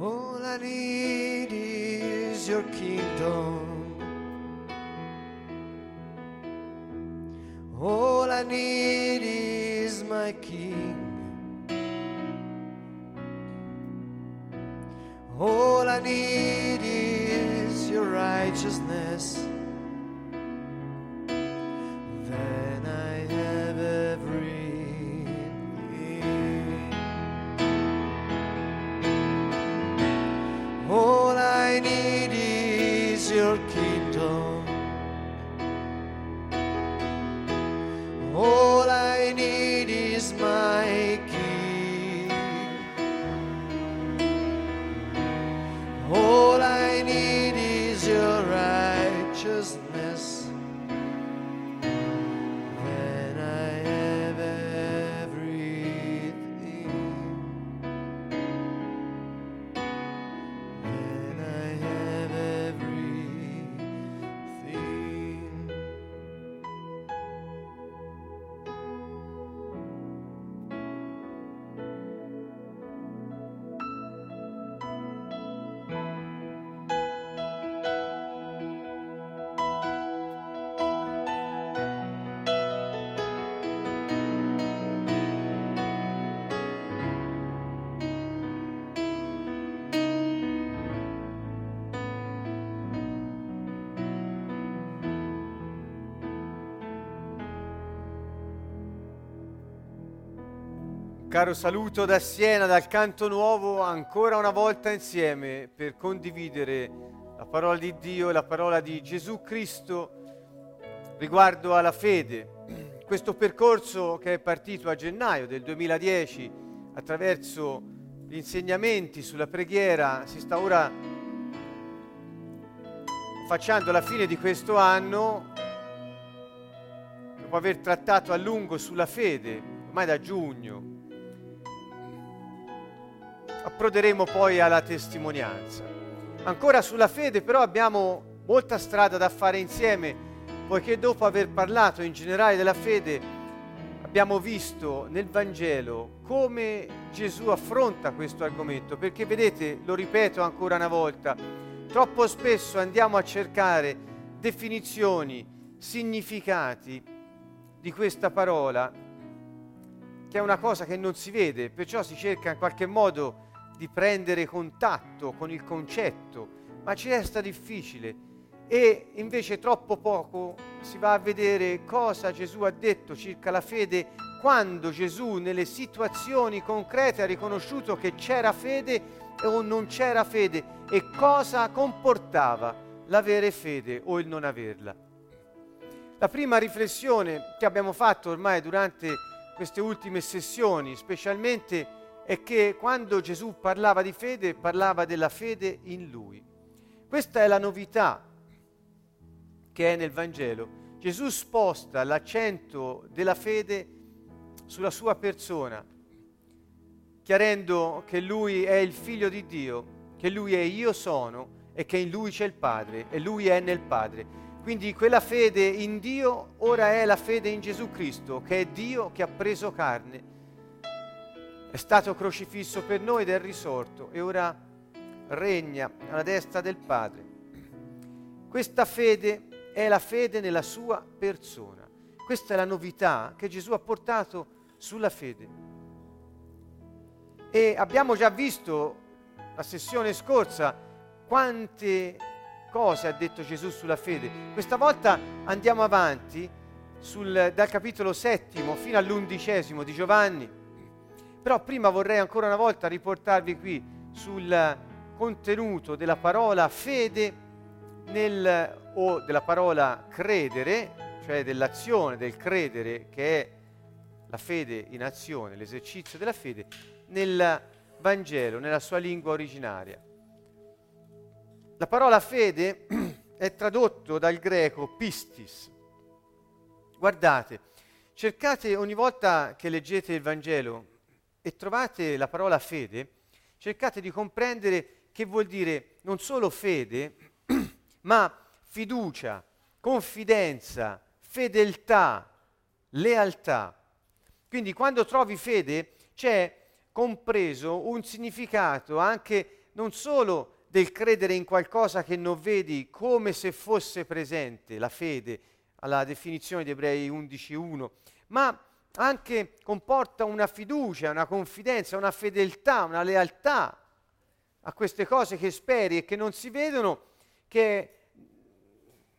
All I need is your kingdom. All I need is my King. All I need is your righteousness. Caro saluto da Siena, dal canto nuovo, ancora una volta insieme per condividere la parola di Dio la parola di Gesù Cristo riguardo alla fede. Questo percorso che è partito a gennaio del 2010 attraverso gli insegnamenti sulla preghiera si sta ora facendo alla fine di questo anno, dopo aver trattato a lungo sulla fede, ormai da giugno, approderemo poi alla testimonianza. Ancora sulla fede però abbiamo molta strada da fare insieme, poiché dopo aver parlato in generale della fede abbiamo visto nel Vangelo come Gesù affronta questo argomento, perché vedete, lo ripeto ancora una volta, troppo spesso andiamo a cercare definizioni, significati di questa parola, che è una cosa che non si vede, perciò si cerca in qualche modo di prendere contatto con il concetto, ma ci resta difficile e invece troppo poco si va a vedere cosa Gesù ha detto circa la fede quando Gesù nelle situazioni concrete ha riconosciuto che c'era fede o non c'era fede e cosa comportava l'avere fede o il non averla. La prima riflessione che abbiamo fatto ormai durante queste ultime sessioni, specialmente è che quando Gesù parlava di fede, parlava della fede in Lui. Questa è la novità che è nel Vangelo. Gesù sposta l'accento della fede sulla sua persona, chiarendo che Lui è il figlio di Dio, che Lui è io sono e che in Lui c'è il Padre e Lui è nel Padre. Quindi quella fede in Dio ora è la fede in Gesù Cristo, che è Dio che ha preso carne è stato crocifisso per noi ed è risorto e ora regna alla destra del Padre. Questa fede è la fede nella sua persona. Questa è la novità che Gesù ha portato sulla fede. E abbiamo già visto la sessione scorsa quante cose ha detto Gesù sulla fede. Questa volta andiamo avanti sul, dal capitolo settimo fino all'undicesimo di Giovanni però prima vorrei ancora una volta riportarvi qui sul contenuto della parola fede nel, o della parola credere, cioè dell'azione del credere che è la fede in azione, l'esercizio della fede, nel Vangelo, nella sua lingua originaria. La parola fede è tradotto dal greco pistis. Guardate, cercate ogni volta che leggete il Vangelo e trovate la parola fede, cercate di comprendere che vuol dire non solo fede, ma fiducia, confidenza, fedeltà, lealtà. Quindi quando trovi fede c'è compreso un significato anche non solo del credere in qualcosa che non vedi come se fosse presente, la fede, alla definizione di Ebrei 11.1, ma anche comporta una fiducia, una confidenza, una fedeltà, una lealtà a queste cose che speri e che non si vedono, che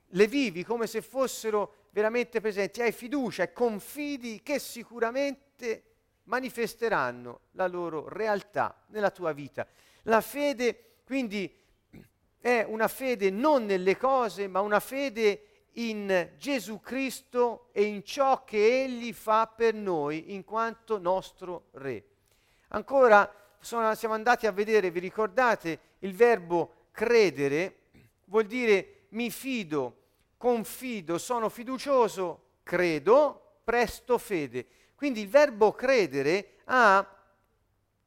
le vivi come se fossero veramente presenti, hai fiducia e confidi che sicuramente manifesteranno la loro realtà nella tua vita. La fede quindi è una fede non nelle cose, ma una fede in Gesù Cristo e in ciò che Egli fa per noi in quanto nostro Re. Ancora sono, siamo andati a vedere, vi ricordate, il verbo credere vuol dire mi fido, confido, sono fiducioso, credo, presto fede. Quindi il verbo credere ha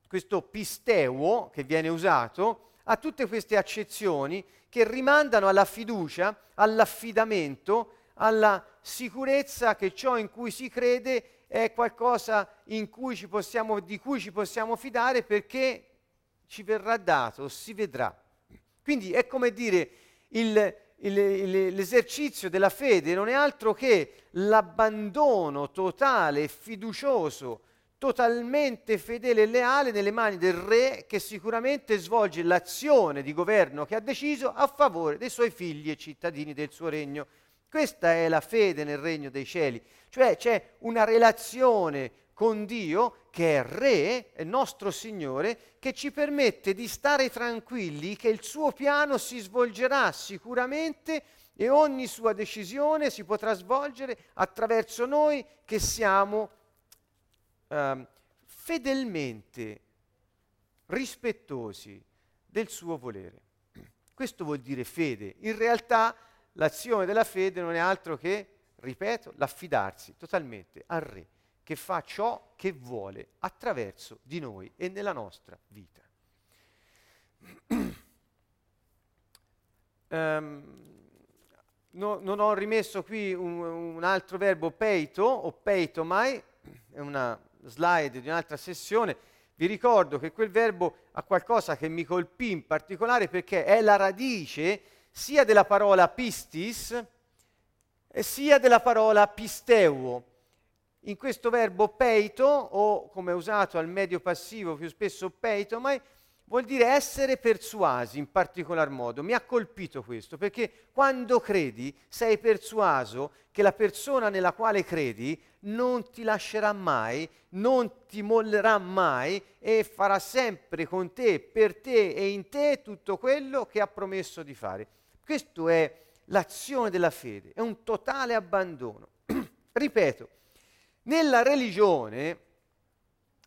questo pisteuo che viene usato, ha tutte queste accezioni che rimandano alla fiducia, all'affidamento, alla sicurezza che ciò in cui si crede è qualcosa cui possiamo, di cui ci possiamo fidare perché ci verrà dato, si vedrà. Quindi è come dire il, il, il, l'esercizio della fede non è altro che l'abbandono totale e fiducioso totalmente fedele e leale nelle mani del re che sicuramente svolge l'azione di governo che ha deciso a favore dei suoi figli e cittadini del suo regno. Questa è la fede nel regno dei cieli, cioè c'è una relazione con Dio che è Re, è nostro Signore, che ci permette di stare tranquilli che il suo piano si svolgerà sicuramente e ogni sua decisione si potrà svolgere attraverso noi che siamo eh, fedelmente rispettosi del suo volere. Questo vuol dire fede. In realtà l'azione della fede non è altro che, ripeto, l'affidarsi totalmente al Re che fa ciò che vuole attraverso di noi e nella nostra vita. um, no, non ho rimesso qui un, un altro verbo peito o peitomai, è una slide di un'altra sessione, vi ricordo che quel verbo ha qualcosa che mi colpì in particolare perché è la radice sia della parola pistis sia della parola pisteuo. In questo verbo peito, o come è usato al medio passivo più spesso peito, ma vuol dire essere persuasi in particolar modo. Mi ha colpito questo perché quando credi sei persuaso che la persona nella quale credi non ti lascerà mai, non ti mollerà mai e farà sempre con te, per te e in te tutto quello che ha promesso di fare. Questo è l'azione della fede, è un totale abbandono. Ripeto, nella religione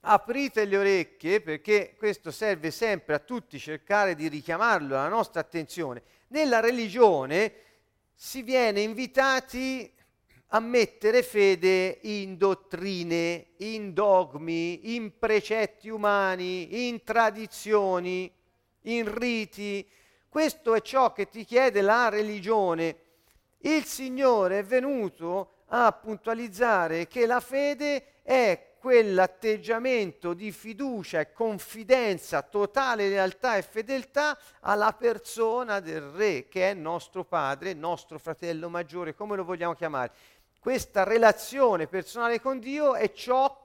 aprite le orecchie perché questo serve sempre a tutti cercare di richiamarlo alla nostra attenzione. Nella religione si viene invitati a mettere fede in dottrine, in dogmi, in precetti umani, in tradizioni, in riti. Questo è ciò che ti chiede la religione. Il Signore è venuto a puntualizzare che la fede è quell'atteggiamento di fiducia e confidenza, totale lealtà e fedeltà alla persona del Re, che è nostro padre, nostro fratello maggiore, come lo vogliamo chiamare. Questa relazione personale con Dio è ciò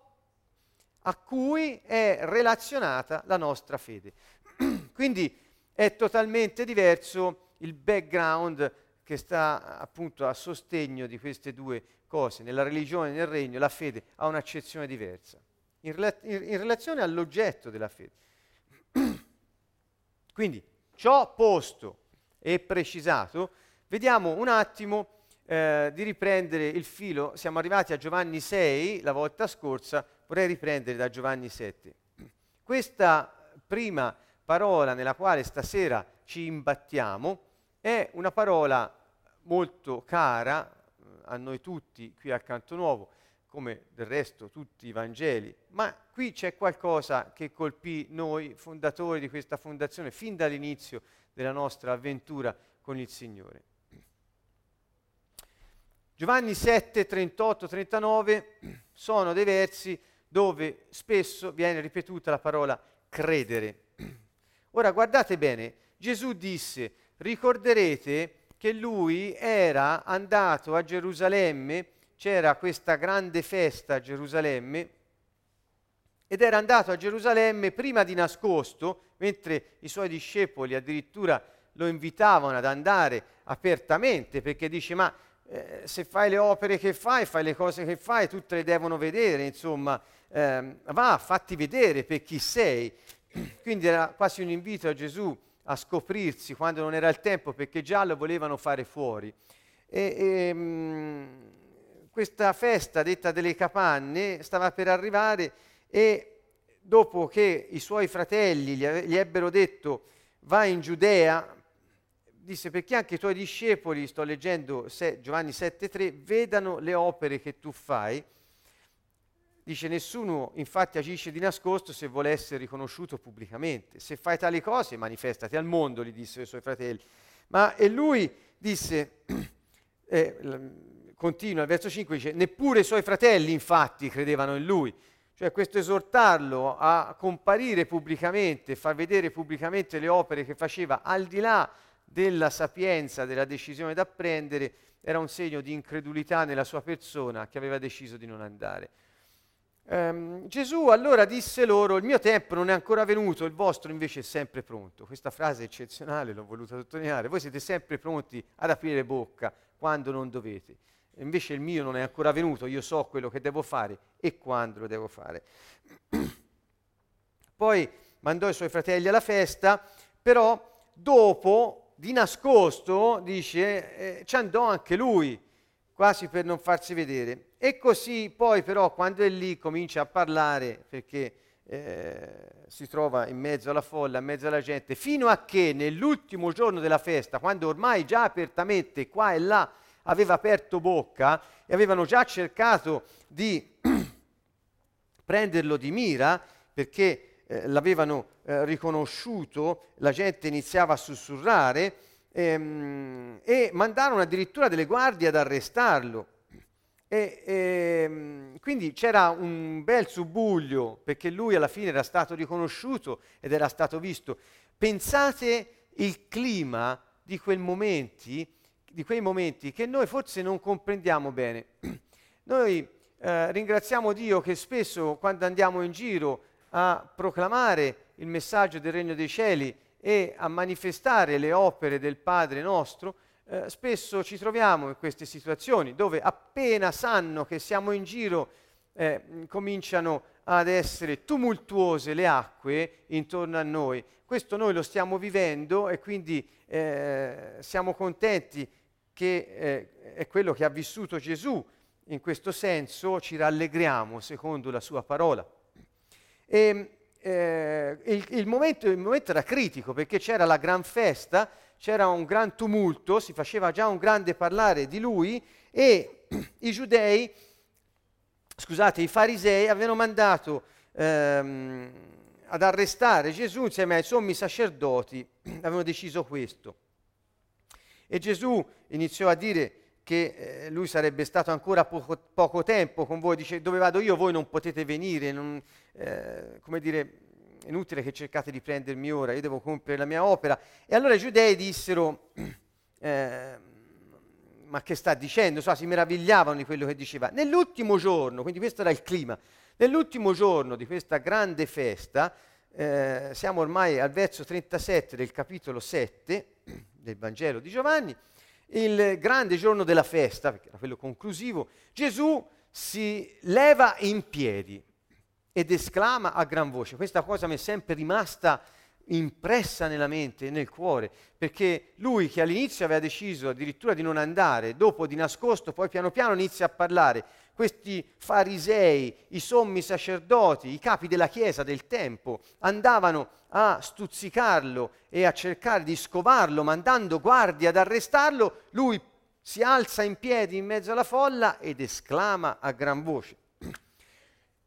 a cui è relazionata la nostra fede. Quindi è totalmente diverso il background che sta appunto a sostegno di queste due cose, nella religione e nel regno, la fede ha un'accezione diversa, in, rela- in relazione all'oggetto della fede. Quindi, ciò posto e precisato, vediamo un attimo eh, di riprendere il filo. Siamo arrivati a Giovanni 6 la volta scorsa, vorrei riprendere da Giovanni 7. Questa prima parola nella quale stasera ci imbattiamo è una parola molto cara a noi tutti qui al Canto Nuovo, come del resto tutti i Vangeli, ma qui c'è qualcosa che colpì noi fondatori di questa fondazione fin dall'inizio della nostra avventura con il Signore. Giovanni 7, 38, 39 sono dei versi dove spesso viene ripetuta la parola credere. Ora guardate bene, Gesù disse, ricorderete che lui era andato a Gerusalemme, c'era questa grande festa a Gerusalemme, ed era andato a Gerusalemme prima di nascosto, mentre i suoi discepoli addirittura lo invitavano ad andare apertamente, perché dice ma eh, se fai le opere che fai, fai le cose che fai, tutte le devono vedere, insomma, eh, va, fatti vedere per chi sei. Quindi era quasi un invito a Gesù a scoprirsi quando non era il tempo, perché già lo volevano fare fuori. E, e, mh, mm, questa festa detta delle capanne stava per arrivare e dopo che i suoi fratelli gli, gli ebbero detto vai in Giudea, disse perché anche i tuoi discepoli, sto leggendo se, Giovanni 7,3, vedano le opere che tu fai. Dice nessuno infatti agisce di nascosto se vuole essere riconosciuto pubblicamente. Se fai tali cose manifestati al mondo, gli dissero i suoi fratelli. Ma e lui disse, eh, continua, il verso 5 dice, neppure i suoi fratelli infatti credevano in lui. Cioè questo esortarlo a comparire pubblicamente, far vedere pubblicamente le opere che faceva al di là della sapienza, della decisione da prendere, era un segno di incredulità nella sua persona che aveva deciso di non andare. Um, Gesù allora disse loro, il mio tempo non è ancora venuto, il vostro invece è sempre pronto. Questa frase è eccezionale, l'ho voluta sottolineare. Voi siete sempre pronti ad aprire bocca quando non dovete. Invece il mio non è ancora venuto, io so quello che devo fare e quando lo devo fare. Poi mandò i suoi fratelli alla festa, però dopo di nascosto, dice, eh, ci andò anche lui, quasi per non farsi vedere. E così poi però quando è lì comincia a parlare, perché eh, si trova in mezzo alla folla, in mezzo alla gente, fino a che nell'ultimo giorno della festa, quando ormai già apertamente qua e là aveva aperto bocca e avevano già cercato di prenderlo di mira, perché eh, l'avevano eh, riconosciuto, la gente iniziava a sussurrare ehm, e mandarono addirittura delle guardie ad arrestarlo. E, ehm, quindi c'era un bel subbuglio perché lui alla fine era stato riconosciuto ed era stato visto. Pensate il clima di, momenti, di quei momenti che noi forse non comprendiamo bene. Noi eh, ringraziamo Dio che spesso quando andiamo in giro a proclamare il messaggio del regno dei cieli e a manifestare le opere del Padre nostro, eh, spesso ci troviamo in queste situazioni dove appena sanno che siamo in giro eh, cominciano ad essere tumultuose le acque intorno a noi. Questo noi lo stiamo vivendo e quindi eh, siamo contenti che eh, è quello che ha vissuto Gesù. In questo senso ci rallegriamo secondo la sua parola. E, eh, il, il, momento, il momento era critico perché c'era la gran festa, c'era un gran tumulto, si faceva già un grande parlare di lui e i giudei, scusate, i farisei avevano mandato ehm, ad arrestare Gesù insieme ai sommi sacerdoti, avevano deciso questo. E Gesù iniziò a dire che eh, lui sarebbe stato ancora poco, poco, tempo con voi, dice dove vado io voi non potete venire, non, eh, come dire, è inutile che cercate di prendermi ora, io devo compiere la mia opera. E allora i giudei dissero, eh, ma che sta dicendo? So, si meravigliavano di quello che diceva. Nell'ultimo giorno, quindi questo era il clima, nell'ultimo giorno di questa grande festa, eh, siamo ormai al verso 37 del capitolo 7 del Vangelo di Giovanni, il grande giorno della festa, perché era quello conclusivo, Gesù si leva in piedi ed esclama a gran voce. Questa cosa mi è sempre rimasta impressa nella mente e nel cuore, perché lui che all'inizio aveva deciso addirittura di non andare, dopo di nascosto, poi piano piano inizia a parlare, questi farisei, i sommi sacerdoti, i capi della Chiesa del tempo, andavano a stuzzicarlo e a cercare di scovarlo, mandando guardie ad arrestarlo, lui si alza in piedi in mezzo alla folla ed esclama a gran voce,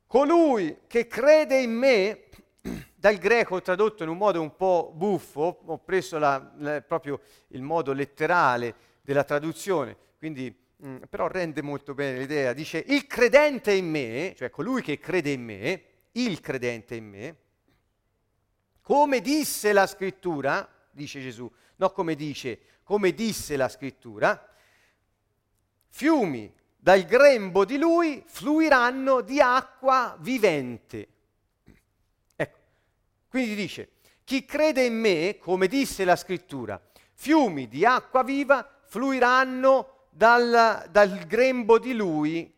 colui che crede in me, dal greco tradotto in un modo un po' buffo, ho preso la, la, proprio il modo letterale della traduzione, quindi, mm, però rende molto bene l'idea, dice il credente in me, cioè colui che crede in me, il credente in me, come disse la scrittura, dice Gesù, non come dice, come disse la scrittura, fiumi dal grembo di lui fluiranno di acqua vivente. Ecco, quindi dice, chi crede in me, come disse la scrittura, fiumi di acqua viva fluiranno dal, dal grembo di lui,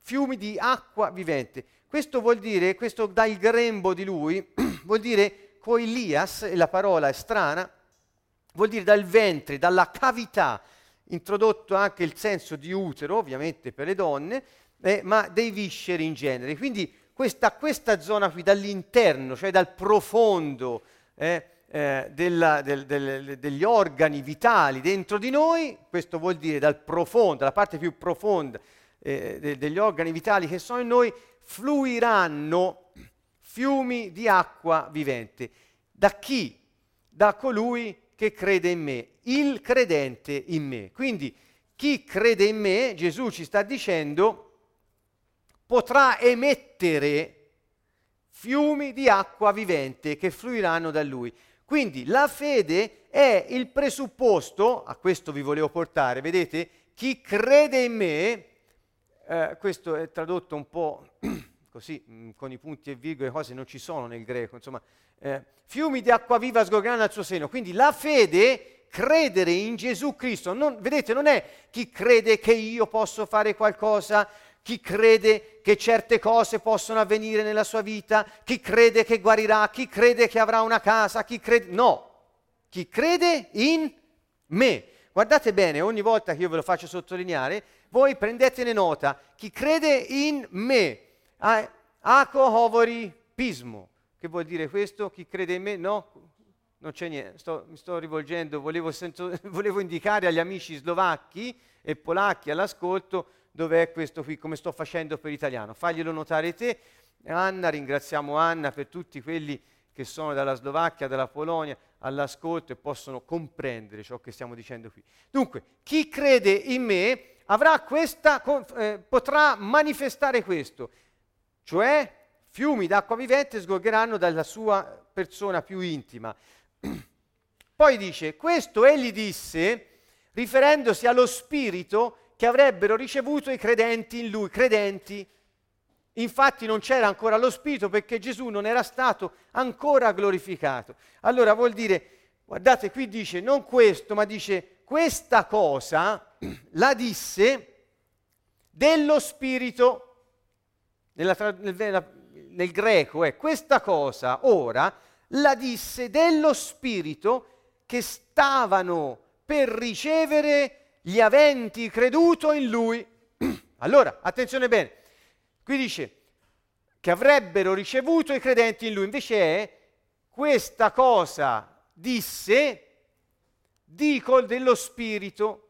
fiumi di acqua vivente. Questo vuol dire, questo dal grembo di lui, vuol dire coilias, e la parola è strana, vuol dire dal ventre, dalla cavità, introdotto anche il senso di utero, ovviamente per le donne, eh, ma dei visceri in genere. Quindi questa, questa, zona qui dall'interno, cioè dal profondo eh, eh, della, del, del, degli organi vitali dentro di noi, questo vuol dire dal profondo, la parte più profonda eh, de, degli organi vitali che sono in noi, fluiranno fiumi di acqua vivente. Da chi? Da colui che crede in me, il credente in me. Quindi chi crede in me, Gesù ci sta dicendo, potrà emettere fiumi di acqua vivente che fluiranno da lui. Quindi la fede è il presupposto, a questo vi volevo portare, vedete, chi crede in me eh, questo è tradotto un po' così, mm, con i punti e virgole, cose non ci sono nel greco, insomma, eh, fiumi di acqua viva sgorgeranno al suo seno. Quindi la fede, credere in Gesù Cristo, non, vedete, non è chi crede che io posso fare qualcosa, chi crede che certe cose possono avvenire nella sua vita, chi crede che guarirà, chi crede che avrà una casa, chi crede... No, chi crede in me. Guardate bene, ogni volta che io ve lo faccio sottolineare, voi prendetene nota, chi crede in me, aco hovori pismo, che vuol dire questo? Chi crede in me? No, non c'è niente, sto, mi sto rivolgendo, volevo, sento, volevo indicare agli amici slovacchi e polacchi all'ascolto dove è questo qui, come sto facendo per italiano. Faglielo notare te, Anna, ringraziamo Anna per tutti quelli che sono dalla Slovacchia, dalla Polonia, all'ascolto e possono comprendere ciò che stiamo dicendo qui. Dunque, chi crede in me questa, eh, potrà manifestare questo, cioè fiumi d'acqua vivente sgorgeranno dalla sua persona più intima. Poi dice, questo egli disse riferendosi allo spirito che avrebbero ricevuto i credenti in lui, credenti. Infatti non c'era ancora lo spirito perché Gesù non era stato ancora glorificato. Allora vuol dire, guardate qui dice non questo, ma dice questa cosa la disse dello spirito, nella, nel, nel, greco è questa cosa ora la disse dello spirito che stavano per ricevere gli aventi creduto in lui. allora, attenzione bene, qui dice che avrebbero ricevuto i credenti in lui, invece è questa cosa disse, dico dello spirito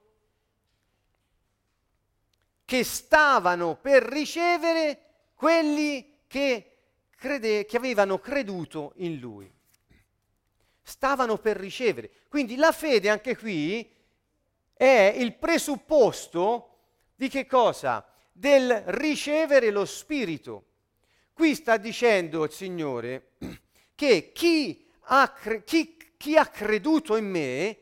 che stavano per ricevere quelli che, crede, che avevano creduto in lui. Stavano per ricevere. Quindi la fede anche qui è il presupposto di che cosa? Del ricevere lo Spirito. Qui sta dicendo il Signore che chi ha, cre- chi, chi ha creduto in me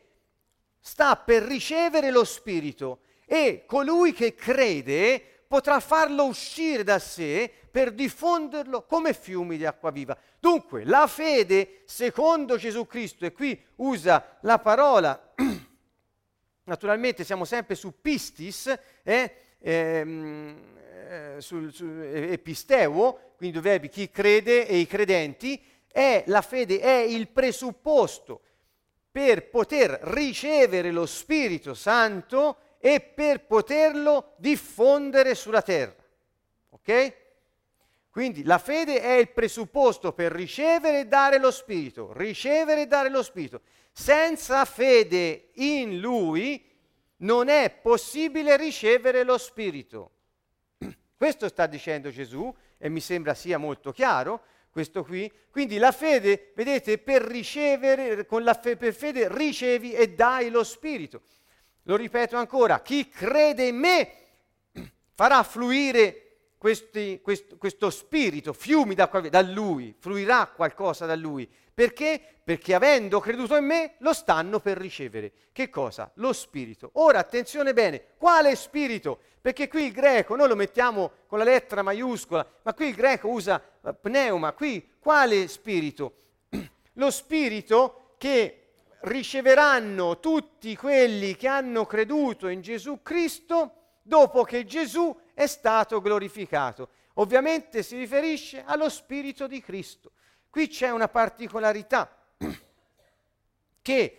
sta per ricevere lo Spirito e colui che crede potrà farlo uscire da sé per diffonderlo come fiumi di acqua viva. Dunque, la fede secondo Gesù Cristo, e qui usa la parola, naturalmente siamo sempre su pistis, eh, ehm, eh, sul, su, episteo, quindi due verbi chi crede e i credenti, è, la fede è il presupposto per poter ricevere lo Spirito Santo e per poterlo diffondere sulla terra. Ok? Quindi la fede è il presupposto per ricevere e dare lo Spirito, ricevere e dare lo Spirito. Senza fede in Lui non è possibile ricevere lo Spirito. Questo sta dicendo Gesù e mi sembra sia molto chiaro questo qui. Quindi la fede, vedete, per ricevere, con la fe- per fede ricevi e dai lo Spirito. Lo ripeto ancora, chi crede in me farà fluire questi, questo, questo, spirito, fiumi d'acqua da lui, fluirà qualcosa da lui. Perché? Perché avendo creduto in me lo stanno per ricevere. Che cosa? Lo spirito. Ora attenzione bene, quale spirito? Perché qui il greco, noi lo mettiamo con la lettera maiuscola, ma qui il greco usa eh, pneuma, qui quale spirito? Lo spirito che riceveranno tutti quelli che hanno creduto in Gesù Cristo dopo che Gesù è stato glorificato. Ovviamente si riferisce allo Spirito di Cristo. Qui c'è una particolarità che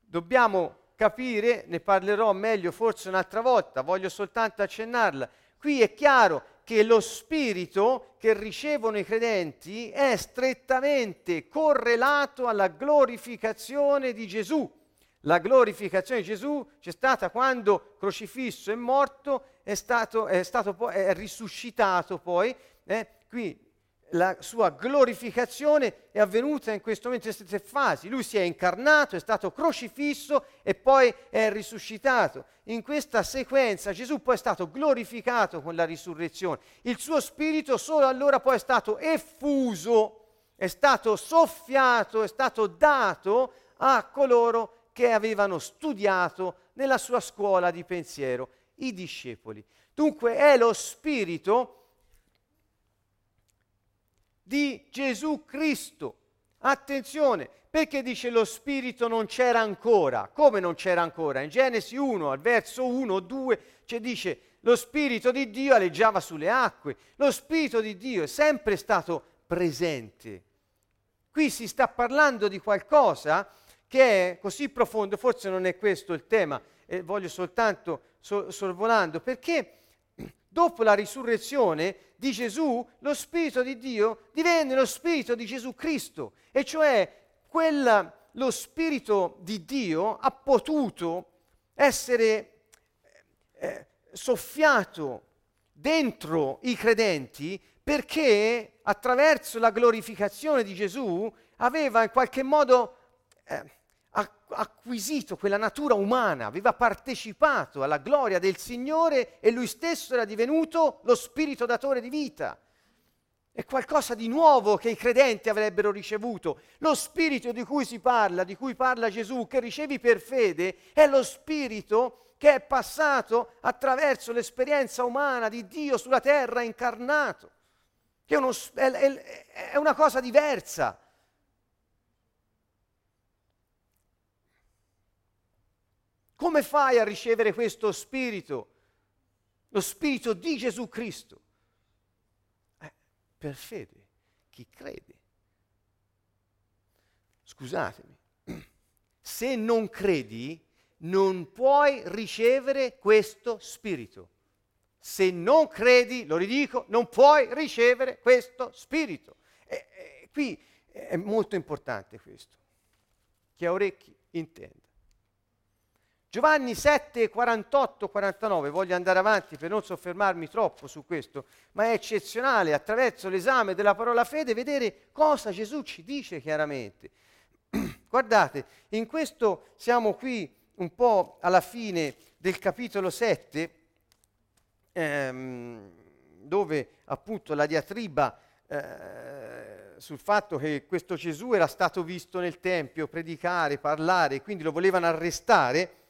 dobbiamo capire, ne parlerò meglio forse un'altra volta, voglio soltanto accennarla. Qui è chiaro che lo spirito che ricevono i credenti è strettamente correlato alla glorificazione di Gesù. La glorificazione di Gesù c'è stata quando crocifisso e morto è stato, è stato è risuscitato poi. Eh? Qui la sua glorificazione è avvenuta in questo momento in queste tre fasi. Lui si è incarnato, è stato crocifisso e poi è risuscitato. In questa sequenza Gesù poi è stato glorificato con la risurrezione. Il suo spirito solo allora poi è stato effuso, è stato soffiato, è stato dato a coloro che avevano studiato nella sua scuola di pensiero, i discepoli. Dunque è lo spirito di Gesù Cristo. Attenzione, perché dice lo Spirito non c'era ancora? Come non c'era ancora? In Genesi 1, al verso 1, 2, ci dice lo Spirito di Dio aleggiava sulle acque. Lo Spirito di Dio è sempre stato presente. Qui si sta parlando di qualcosa che è così profondo, forse non è questo il tema, eh, voglio soltanto so- sorvolando, perché dopo la risurrezione di Gesù, lo Spirito di Dio divenne lo Spirito di Gesù Cristo, e cioè quella, lo Spirito di Dio ha potuto essere eh, soffiato dentro i credenti perché attraverso la glorificazione di Gesù aveva in qualche modo eh, acquisito quella natura umana, aveva partecipato alla gloria del Signore e lui stesso era divenuto lo spirito datore di vita. È qualcosa di nuovo che i credenti avrebbero ricevuto. Lo spirito di cui si parla, di cui parla Gesù, che ricevi per fede, è lo spirito che è passato attraverso l'esperienza umana di Dio sulla terra incarnato, è, uno, è, è, è una cosa diversa Come fai a ricevere questo spirito? Lo spirito di Gesù Cristo? Eh, per fede, chi crede. Scusatemi, se non credi non puoi ricevere questo spirito. Se non credi, lo ridico, non puoi ricevere questo spirito. E, e, qui è molto importante questo. Chi ha orecchi intende. Giovanni 7, 48, 49, voglio andare avanti per non soffermarmi troppo su questo, ma è eccezionale attraverso l'esame della parola fede vedere cosa Gesù ci dice chiaramente. Guardate, in questo siamo qui un po' alla fine del capitolo 7, ehm, dove appunto la diatriba eh, sul fatto che questo Gesù era stato visto nel Tempio predicare, parlare, quindi lo volevano arrestare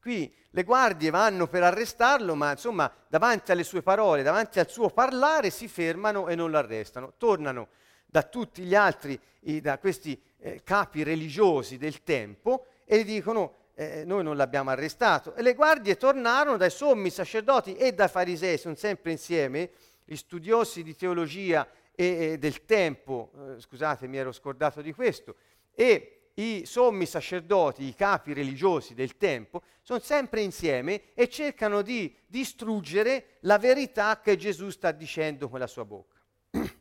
Qui le guardie vanno per arrestarlo, ma insomma davanti alle sue parole, davanti al suo parlare si fermano e non lo arrestano. Tornano da tutti gli altri, da questi eh, capi religiosi del tempo e gli dicono eh, noi non l'abbiamo arrestato. E le guardie tornarono dai sommi sacerdoti e dai farisei, sono sempre insieme, gli studiosi di teologia e, e del tempo, eh, scusate mi ero scordato di questo, e i sommi sacerdoti, i capi religiosi del tempo, sono sempre insieme e cercano di distruggere la verità che Gesù sta dicendo con la sua bocca.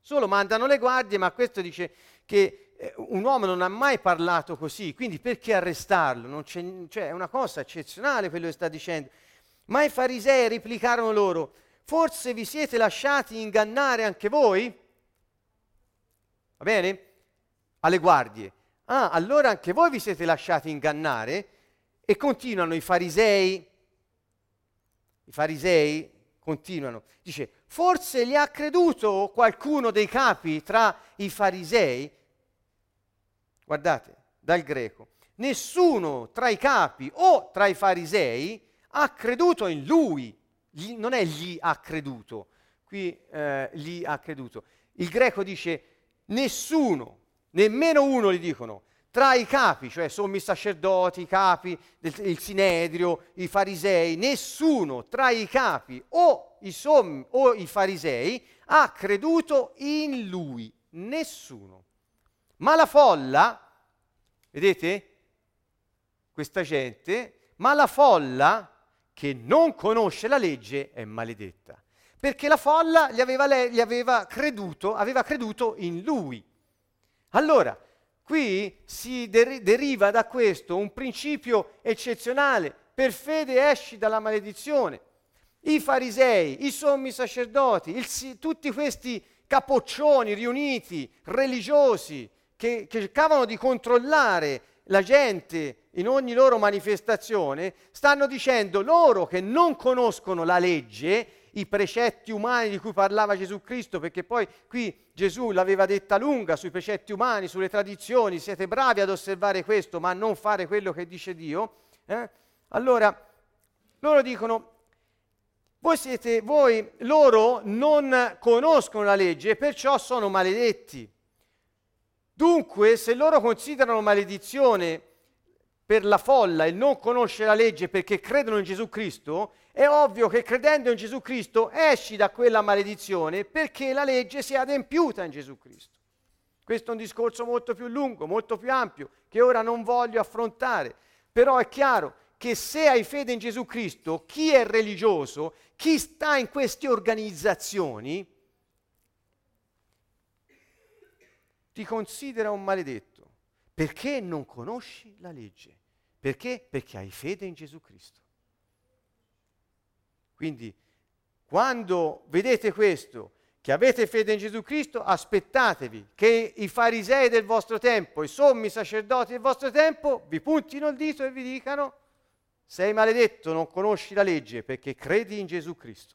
Solo mandano le guardie, ma questo dice che eh, un uomo non ha mai parlato così, quindi perché arrestarlo? Cioè, è una cosa eccezionale quello che sta dicendo. Ma i farisei replicarono loro, forse vi siete lasciati ingannare anche voi? Va bene? Alle guardie, ah, allora anche voi vi siete lasciati ingannare? E continuano i farisei, i farisei, continuano. Dice, forse gli ha creduto qualcuno dei capi tra i farisei? Guardate, dal greco. Nessuno tra i capi o tra i farisei ha creduto in lui. Gli, non è gli ha creduto, qui eh, gli ha creduto. Il greco dice nessuno, nemmeno uno gli dicono tra i capi, cioè sommi sacerdoti, i capi del Sinedrio, i farisei, nessuno tra i capi o i sommi o i farisei ha creduto in lui, nessuno. Ma la folla, vedete, questa gente, ma la folla che non conosce la legge è maledetta, perché la folla gli aveva, gli aveva creduto, aveva creduto in lui. Allora, Qui si der- deriva da questo un principio eccezionale. Per fede esci dalla maledizione. I farisei, i sommi sacerdoti, il, tutti questi capoccioni riuniti, religiosi, che, che cercavano di controllare la gente in ogni loro manifestazione, stanno dicendo loro che non conoscono la legge i precetti umani di cui parlava Gesù Cristo, perché poi qui Gesù l'aveva detta lunga sui precetti umani, sulle tradizioni, siete bravi ad osservare questo, ma a non fare quello che dice Dio. Eh? Allora, loro dicono, voi siete, voi, loro non conoscono la legge e perciò sono maledetti. Dunque, se loro considerano maledizione per la folla il non conoscere la legge perché credono in Gesù Cristo, è ovvio che credendo in Gesù Cristo esci da quella maledizione perché la legge si è adempiuta in Gesù Cristo. Questo è un discorso molto più lungo, molto più ampio, che ora non voglio affrontare, però è chiaro che se hai fede in Gesù Cristo, chi è religioso, chi sta in queste organizzazioni, ti considera un maledetto, perché non conosci la legge. Perché? Perché hai fede in Gesù Cristo. Quindi quando vedete questo, che avete fede in Gesù Cristo, aspettatevi che i farisei del vostro tempo, i sommi sacerdoti del vostro tempo, vi puntino il dito e vi dicano sei maledetto, non conosci la legge perché credi in Gesù Cristo.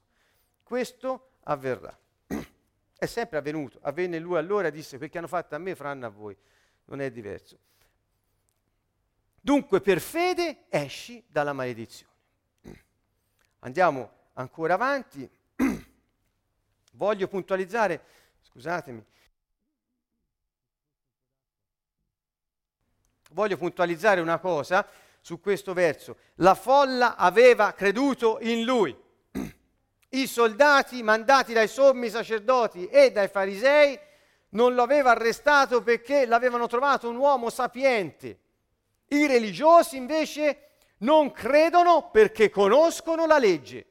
Questo avverrà. È sempre avvenuto. Avvenne lui allora e disse, che hanno fatto a me faranno a voi. Non è diverso. Dunque per fede esci dalla maledizione. Andiamo ancora avanti. Voglio puntualizzare, scusatemi, voglio puntualizzare una cosa su questo verso. La folla aveva creduto in lui. I soldati mandati dai sommi sacerdoti e dai farisei non lo avevano arrestato perché l'avevano trovato un uomo sapiente. I religiosi invece non credono perché conoscono la legge.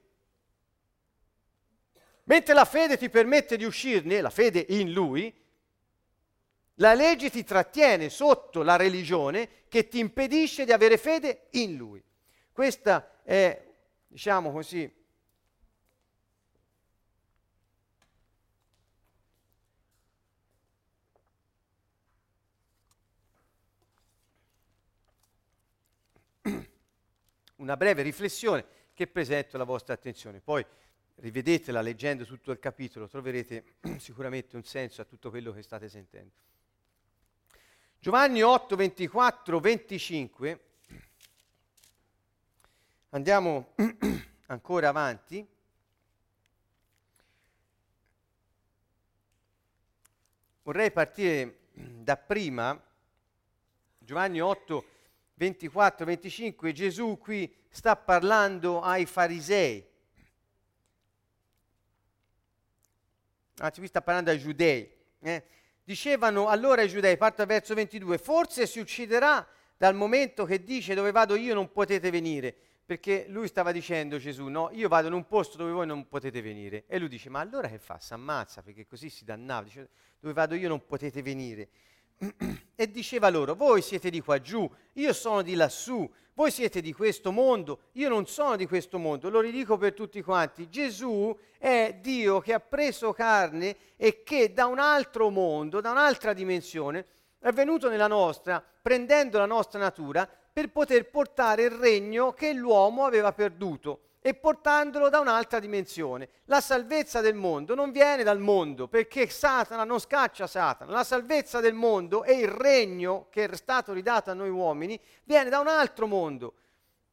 Mentre la fede ti permette di uscirne, la fede in lui, la legge ti trattiene sotto la religione che ti impedisce di avere fede in lui. Questa è, diciamo così, una breve riflessione che presento alla vostra attenzione. Poi rivedetela leggendo tutto il capitolo, troverete sicuramente un senso a tutto quello che state sentendo. Giovanni 8, 24, 25. Andiamo ancora avanti. Vorrei partire da prima, Giovanni 8, 24, 25, Gesù qui sta parlando ai farisei. Anzi, qui sta parlando ai giudei. Eh? Dicevano allora ai giudei, parte dal verso 22, forse si ucciderà dal momento che dice dove vado io non potete venire. Perché lui stava dicendo Gesù, no, io vado in un posto dove voi non potete venire. E lui dice, ma allora che fa? Si ammazza perché così si dannava. Dice, dove vado io non potete venire e diceva loro, voi siete di qua giù, io sono di lassù, voi siete di questo mondo, io non sono di questo mondo. Lo ridico per tutti quanti, Gesù è Dio che ha preso carne e che da un altro mondo, da un'altra dimensione, è venuto nella nostra, prendendo la nostra natura, per poter portare il regno che l'uomo aveva perduto e portandolo da un'altra dimensione. La salvezza del mondo non viene dal mondo perché Satana non scaccia Satana. La salvezza del mondo e il regno che è stato ridato a noi uomini viene da un altro mondo.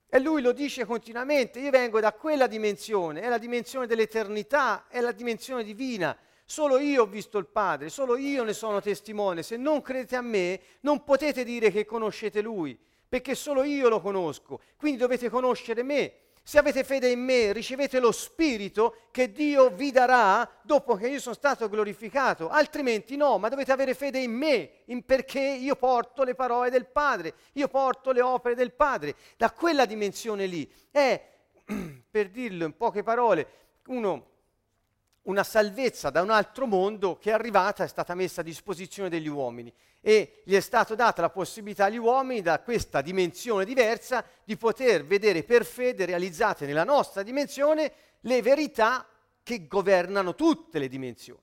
E lui lo dice continuamente, io vengo da quella dimensione, è la dimensione dell'eternità, è la dimensione divina. Solo io ho visto il Padre, solo io ne sono testimone. Se non credete a me, non potete dire che conoscete Lui, perché solo io lo conosco. Quindi dovete conoscere me. Se avete fede in me, ricevete lo Spirito che Dio vi darà dopo che io sono stato glorificato. Altrimenti no, ma dovete avere fede in me, in perché io porto le parole del Padre, io porto le opere del Padre. Da quella dimensione lì è, per dirlo in poche parole, uno una salvezza da un altro mondo che è arrivata, è stata messa a disposizione degli uomini e gli è stata data la possibilità agli uomini da questa dimensione diversa di poter vedere per fede realizzate nella nostra dimensione le verità che governano tutte le dimensioni.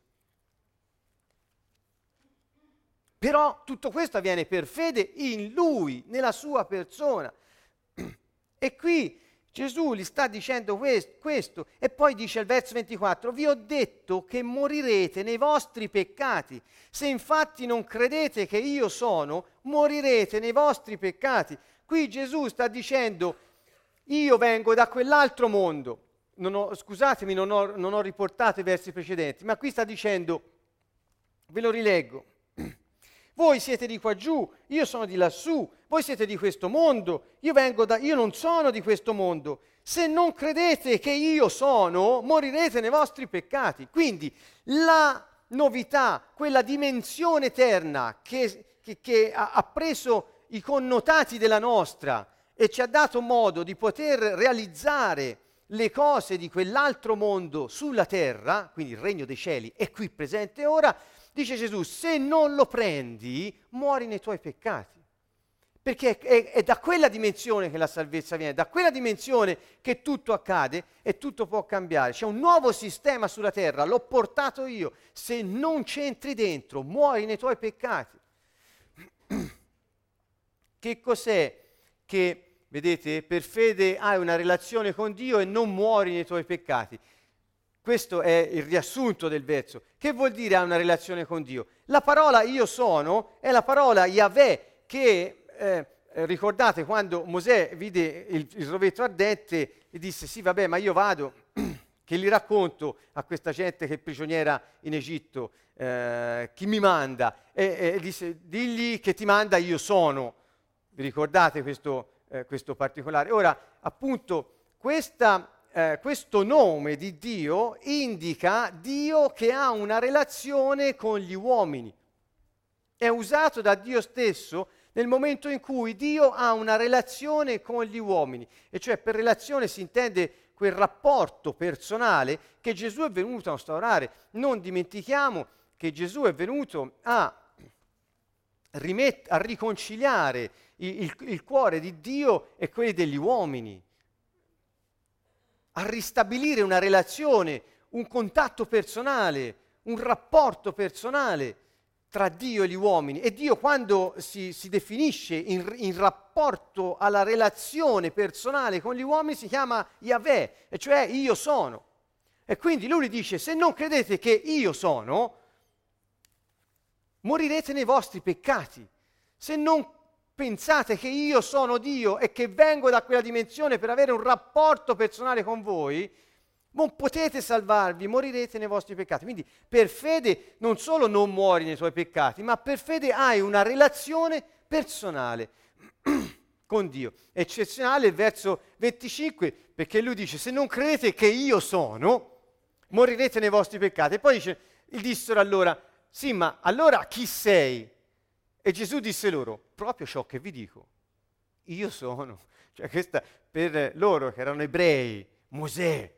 Però tutto questo avviene per fede in Lui, nella sua persona. E qui Gesù gli sta dicendo questo e poi dice al verso 24, vi ho detto che morirete nei vostri peccati. Se infatti non credete che io sono, morirete nei vostri peccati. Qui Gesù sta dicendo, io vengo da quell'altro mondo. Non ho, scusatemi, non ho, non ho riportato i versi precedenti, ma qui sta dicendo, ve lo rileggo. Voi siete di qua giù, io sono di lassù, voi siete di questo mondo, io, da, io non sono di questo mondo. Se non credete che io sono, morirete nei vostri peccati. Quindi la novità, quella dimensione eterna che, che, che ha, ha preso i connotati della nostra e ci ha dato modo di poter realizzare le cose di quell'altro mondo sulla terra, quindi il regno dei cieli è qui presente ora, dice Gesù, se non lo prendi, muori nei tuoi peccati. Perché è, è, da quella dimensione che la salvezza viene, da quella dimensione che tutto accade e tutto può cambiare. C'è un nuovo sistema sulla terra, l'ho portato io. Se non c'entri dentro, muori nei tuoi peccati. Che cos'è che, vedete, per fede hai una relazione con Dio e non muori nei tuoi peccati? Questo è il riassunto del verso. Che vuol dire ha una relazione con Dio? La parola io sono è la parola Yahweh che, eh, ricordate, quando Mosè vide il, il rovetto ardente e disse sì vabbè ma io vado, che gli racconto a questa gente che è prigioniera in Egitto, eh, chi mi manda? E, e, disse digli che ti manda io sono. Vi ricordate questo, eh, questo particolare? Ora, appunto, questa eh, questo nome di Dio indica Dio che ha una relazione con gli uomini. È usato da Dio stesso nel momento in cui Dio ha una relazione con gli uomini, e cioè per relazione si intende quel rapporto personale che Gesù è venuto a instaurare. Non dimentichiamo che Gesù è venuto a, rimet- a riconciliare il, il, il cuore di Dio e quelli degli uomini a ristabilire una relazione, un contatto personale, un rapporto personale tra Dio e gli uomini. E Dio quando si, si definisce in, in, rapporto alla relazione personale con gli uomini si chiama Yahweh, cioè io sono. E quindi lui dice, se non credete che io sono, morirete nei vostri peccati. Se non pensate che io sono Dio e che vengo da quella dimensione per avere un rapporto personale con voi, non potete salvarvi, morirete nei vostri peccati. Quindi per fede non solo non muori nei tuoi peccati, ma per fede hai una relazione personale con Dio. Eccezionale il verso 25, perché lui dice, se non credete che io sono, morirete nei vostri peccati. E poi dice, gli dissero allora, sì, ma allora chi sei? E Gesù disse loro, proprio ciò che vi dico, io sono. Cioè questa per loro che erano ebrei, Mosè,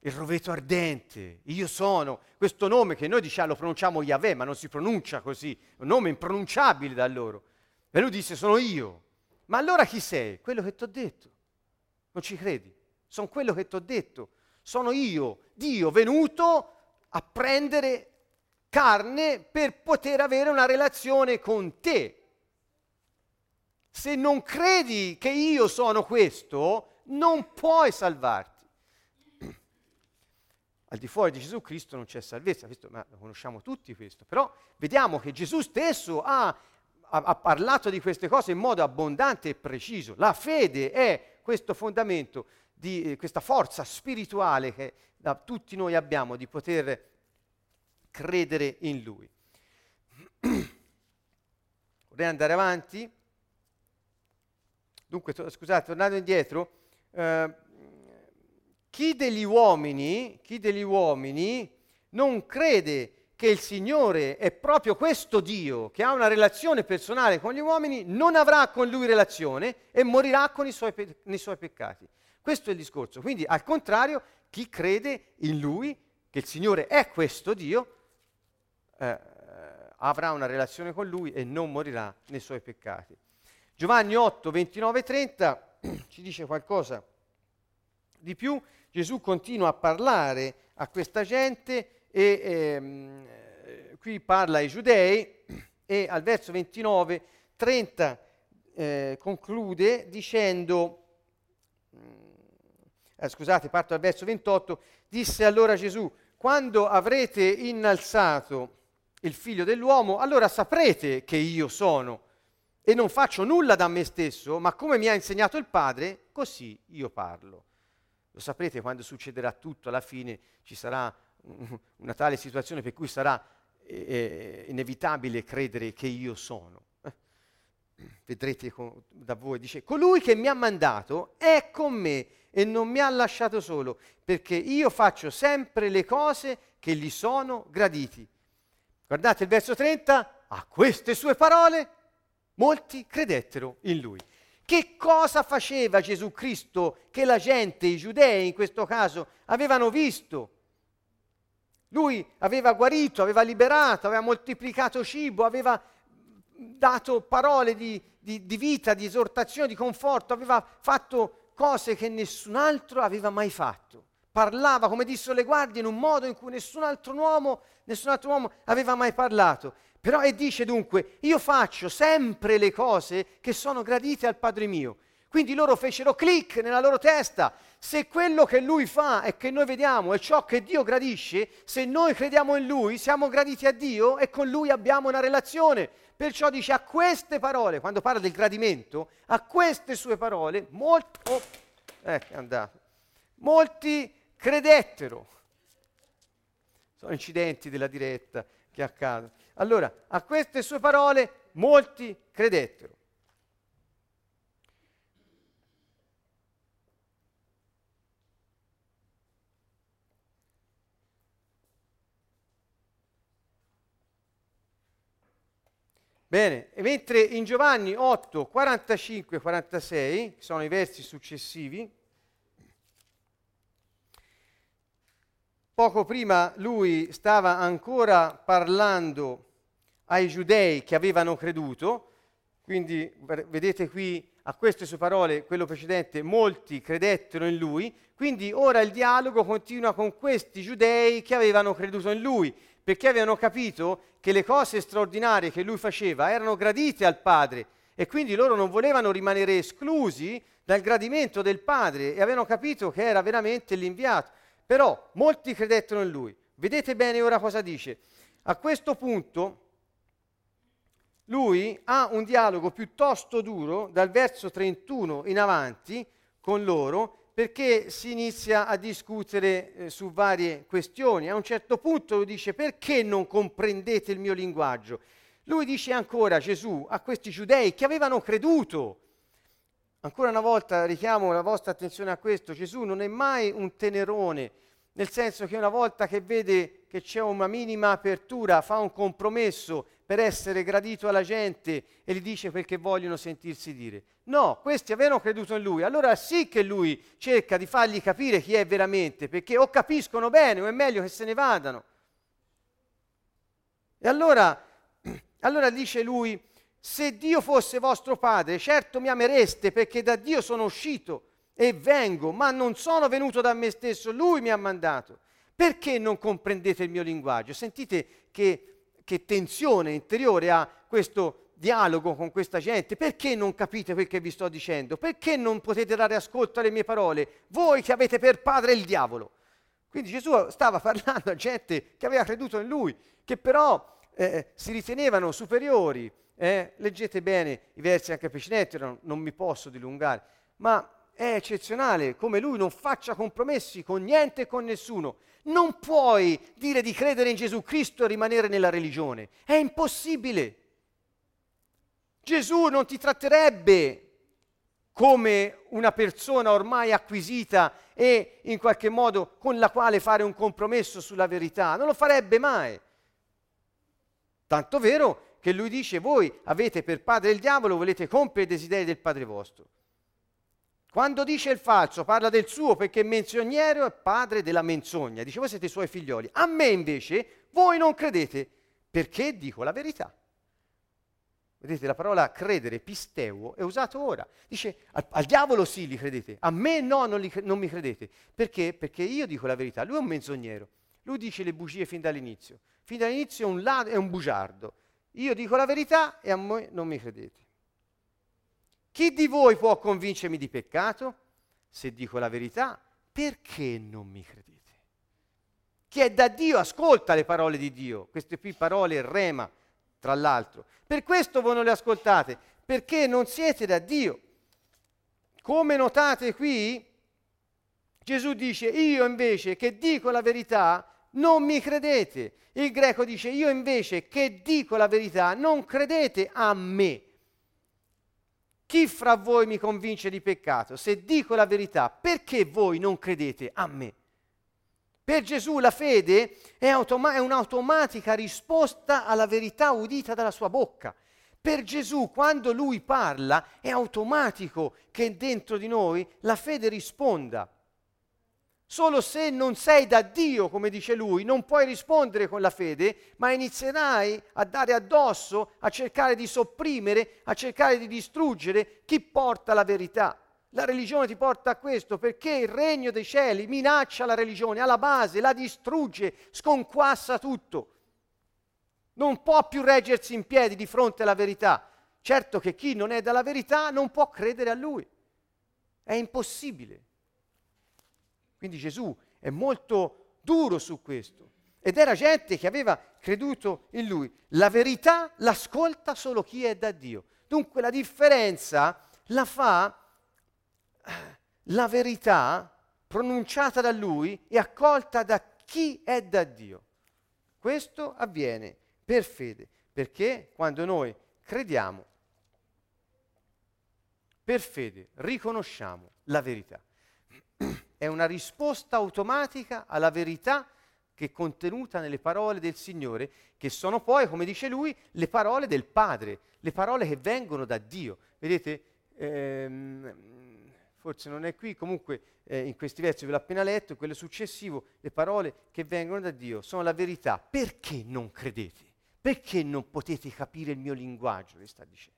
il roveto ardente, io sono, questo nome che noi diciamo lo pronunciamo Yahweh, ma non si pronuncia così, un nome impronunciabile da loro. E lui disse, sono io. Ma allora chi sei? Quello che ti ho detto. Non ci credi? Sono quello che ti ho detto. Sono io, Dio, venuto a prendere carne per poter avere una relazione con te. Se non credi che io sono questo, non puoi salvarti. al di fuori di Gesù Cristo non c'è salvezza, questo, ma lo conosciamo tutti questo, però vediamo che Gesù stesso ha, ha, ha, parlato di queste cose in modo abbondante e preciso. La fede è questo fondamento, di eh, questa forza spirituale che da, tutti noi abbiamo di poter credere in Lui. Vorrei andare avanti. Dunque, to- scusate, tornando indietro, eh, chi degli uomini, chi degli uomini non crede che il Signore è proprio questo Dio che ha una relazione personale con gli uomini, non avrà con lui relazione e morirà con i suoi, pe- nei suoi peccati. Questo è il discorso. Quindi, al contrario, chi crede in lui, che il Signore è questo Dio, eh, avrà una relazione con lui e non morirà nei suoi peccati. Giovanni 8, 29 30 ci dice qualcosa di più. Gesù continua a parlare a questa gente e ehm, qui parla ai giudei e al verso 29, 30 eh, conclude dicendo, mm, eh, scusate, parto dal verso 28, disse allora Gesù, quando avrete innalzato il figlio dell'uomo, allora saprete che io sono e non faccio nulla da me stesso, ma come mi ha insegnato il Padre, così io parlo. Lo saprete quando succederà tutto, alla fine ci sarà una tale situazione per cui sarà eh, eh, inevitabile credere che io sono. Eh? Vedrete con, da voi, dice, colui che mi ha mandato è con me e non mi ha lasciato solo, perché io faccio sempre le cose che gli sono graditi. Guardate il verso 30, a queste sue parole molti credettero in lui. Che cosa faceva Gesù Cristo che la gente, i giudei in questo caso, avevano visto? Lui aveva guarito, aveva liberato, aveva moltiplicato cibo, aveva dato parole di, di, di vita, di esortazione, di conforto, aveva fatto cose che nessun altro aveva mai fatto. Parlava, come dissero le guardie, in un modo in cui nessun altro uomo, nessun altro uomo aveva mai parlato. Però e dice dunque, io faccio sempre le cose che sono gradite al Padre mio. Quindi loro fecero clic nella loro testa. Se quello che lui fa e che noi vediamo è ciò che Dio gradisce, se noi crediamo in lui, siamo graditi a Dio e con lui abbiamo una relazione. Perciò dice a queste parole, quando parla del gradimento, a queste sue parole, molti, oh, eh, molti credettero. Sono incidenti della diretta che accadono. Allora, a queste sue parole molti credettero. Bene, e mentre in Giovanni 8, 45 46, che sono i versi successivi, poco prima lui stava ancora parlando ai giudei che avevano creduto, quindi vedete qui a queste sue parole, quello precedente, molti credettero in lui, quindi ora il dialogo continua con questi giudei che avevano creduto in lui, perché avevano capito che le cose straordinarie che lui faceva erano gradite al Padre e quindi loro non volevano rimanere esclusi dal gradimento del Padre e avevano capito che era veramente l'inviato. Però molti credettero in lui. Vedete bene ora cosa dice. A questo punto lui ha un dialogo piuttosto duro dal verso 31 in avanti con loro perché si inizia a discutere eh, su varie questioni. A un certo punto lui dice perché non comprendete il mio linguaggio? Lui dice ancora Gesù a questi giudei che avevano creduto. Ancora una volta richiamo la vostra attenzione a questo, Gesù non è mai un tenerone, nel senso che una volta che vede che c'è una minima apertura fa un compromesso per essere gradito alla gente e gli dice che vogliono sentirsi dire. No, questi avevano creduto in lui, allora sì che lui cerca di fargli capire chi è veramente, perché o capiscono bene o è meglio che se ne vadano. E allora, allora dice lui, se Dio fosse vostro padre, certo mi amereste perché da Dio sono uscito e vengo, ma non sono venuto da me stesso, lui mi ha mandato. Perché non comprendete il mio linguaggio? Sentite che che tensione interiore ha questo dialogo con questa gente? Perché non capite quel che vi sto dicendo? Perché non potete dare ascolto alle mie parole? Voi che avete per padre il diavolo. Quindi Gesù stava parlando a gente che aveva creduto in lui, che però eh, si ritenevano superiori. Eh? Leggete bene i versi anche precedenti, non, non mi posso dilungare, ma è eccezionale come lui non faccia compromessi con niente e con nessuno. Non puoi dire di credere in Gesù Cristo e rimanere nella religione. È impossibile. Gesù non ti tratterebbe come una persona ormai acquisita e in qualche modo con la quale fare un compromesso sulla verità. Non lo farebbe mai. Tanto vero che lui dice, voi avete per padre il diavolo, volete compiere i desideri del padre vostro. Quando dice il falso, parla del suo perché menzognero è padre della menzogna. Dice, voi siete i suoi figlioli. A me invece, voi non credete, perché dico la verità. Vedete, la parola credere, pisteuo, è usato ora. Dice, al, al diavolo sì li credete, a me no, non, li, non mi credete. Perché? Perché io dico la verità, lui è un menzognero. Lui dice le bugie fin dall'inizio fin dall'inizio è un, ladro, è un bugiardo. Io dico la verità e a voi non mi credete. Chi di voi può convincermi di peccato? Se dico la verità, perché non mi credete? Chi è da Dio ascolta le parole di Dio, queste qui parole rema, tra l'altro. Per questo voi non le ascoltate, perché non siete da Dio. Come notate qui, Gesù dice, io invece che dico la verità, non mi credete. Il greco dice, io invece che dico la verità, non credete a me. Chi fra voi mi convince di peccato? Se dico la verità, perché voi non credete a me? Per Gesù la fede è, automa- è un'automatica risposta alla verità udita dalla sua bocca. Per Gesù, quando lui parla, è automatico che dentro di noi la fede risponda. Solo se non sei da Dio, come dice lui, non puoi rispondere con la fede, ma inizierai a dare addosso, a cercare di sopprimere, a cercare di distruggere chi porta la verità. La religione ti porta a questo perché il regno dei cieli minaccia la religione alla base, la distrugge, sconquassa tutto. Non può più reggersi in piedi di fronte alla verità. Certo che chi non è dalla verità non può credere a lui. È impossibile. Quindi Gesù è molto duro su questo. Ed era gente che aveva creduto in lui. La verità l'ascolta solo chi è da Dio. Dunque la differenza la fa eh, la verità pronunciata da lui e accolta da chi è da Dio. Questo avviene per fede, perché quando noi crediamo, per fede riconosciamo la verità è una risposta automatica alla verità che è contenuta nelle parole del Signore, che sono poi, come dice lui, le parole del Padre, le parole che vengono da Dio. Vedete, ehm, forse non è qui, comunque eh, in questi versi ve l'ho appena letto, quello successivo, le parole che vengono da Dio sono la verità. Perché non credete? Perché non potete capire il mio linguaggio, che sta dicendo?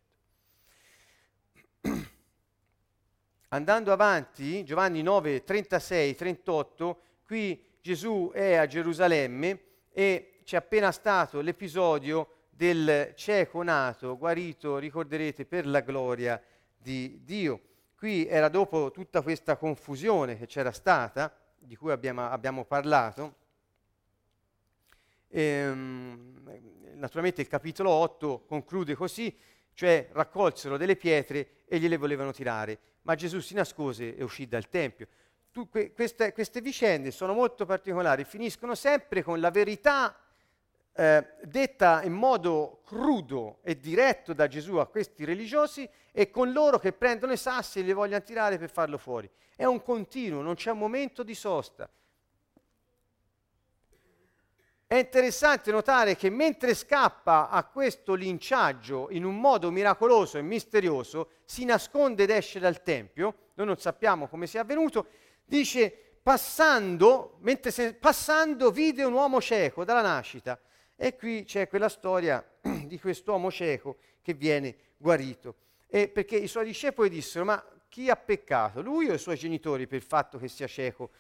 Andando avanti, Giovanni 9, 36, 38, qui Gesù è a Gerusalemme e c'è appena stato l'episodio del cieco nato, guarito, ricorderete, per la gloria di Dio. Qui era dopo tutta questa confusione che c'era stata, di cui abbiamo, abbiamo parlato. Ehm, naturalmente il capitolo 8 conclude così, cioè raccolsero delle pietre e gliele volevano tirare ma Gesù si nascose e uscì dal Tempio. Tu, que, queste, queste, vicende sono molto particolari, finiscono sempre con la verità eh, detta in modo crudo e diretto da Gesù a questi religiosi e con loro che prendono i sassi e li vogliono tirare per farlo fuori. È un continuo, non c'è un momento di sosta. È interessante notare che mentre scappa a questo linciaggio in un modo miracoloso e misterioso, si nasconde ed esce dal Tempio, noi non sappiamo come sia avvenuto, dice passando, mentre se, passando vide un uomo cieco dalla nascita. E qui c'è quella storia di quest'uomo cieco che viene guarito. E perché i suoi discepoli dissero, ma chi ha peccato, lui o i suoi genitori per il fatto che sia cieco?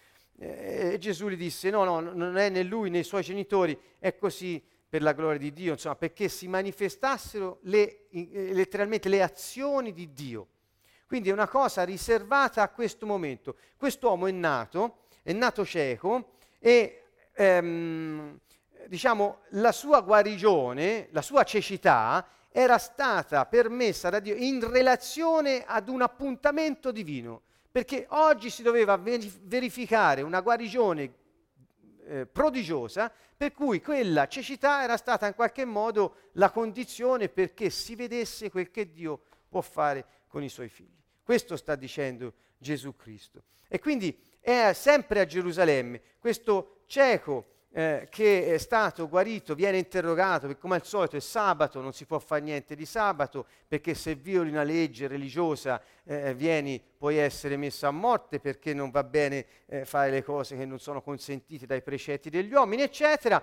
E Gesù gli disse, no, no, non è né lui né i suoi genitori, è così per la gloria di Dio, insomma, perché si manifestassero le, eh, letteralmente le azioni di Dio. Quindi è una cosa riservata a questo momento. Quest'uomo è nato, è nato cieco, e ehm, diciamo la sua guarigione, la sua cecità era stata permessa da Dio in relazione ad un appuntamento divino, perché oggi si doveva verificare una guarigione eh, prodigiosa, per cui quella cecità era stata in qualche modo la condizione perché si vedesse quel che Dio può fare con i suoi figli. Questo sta dicendo Gesù Cristo. E quindi è sempre a Gerusalemme questo cieco eh, che è stato guarito viene interrogato, perché come al solito è sabato, non si può fare niente di sabato, perché se violi una legge religiosa eh, vieni, puoi essere messo a morte perché non va bene eh, fare le cose che non sono consentite dai precetti degli uomini, eccetera.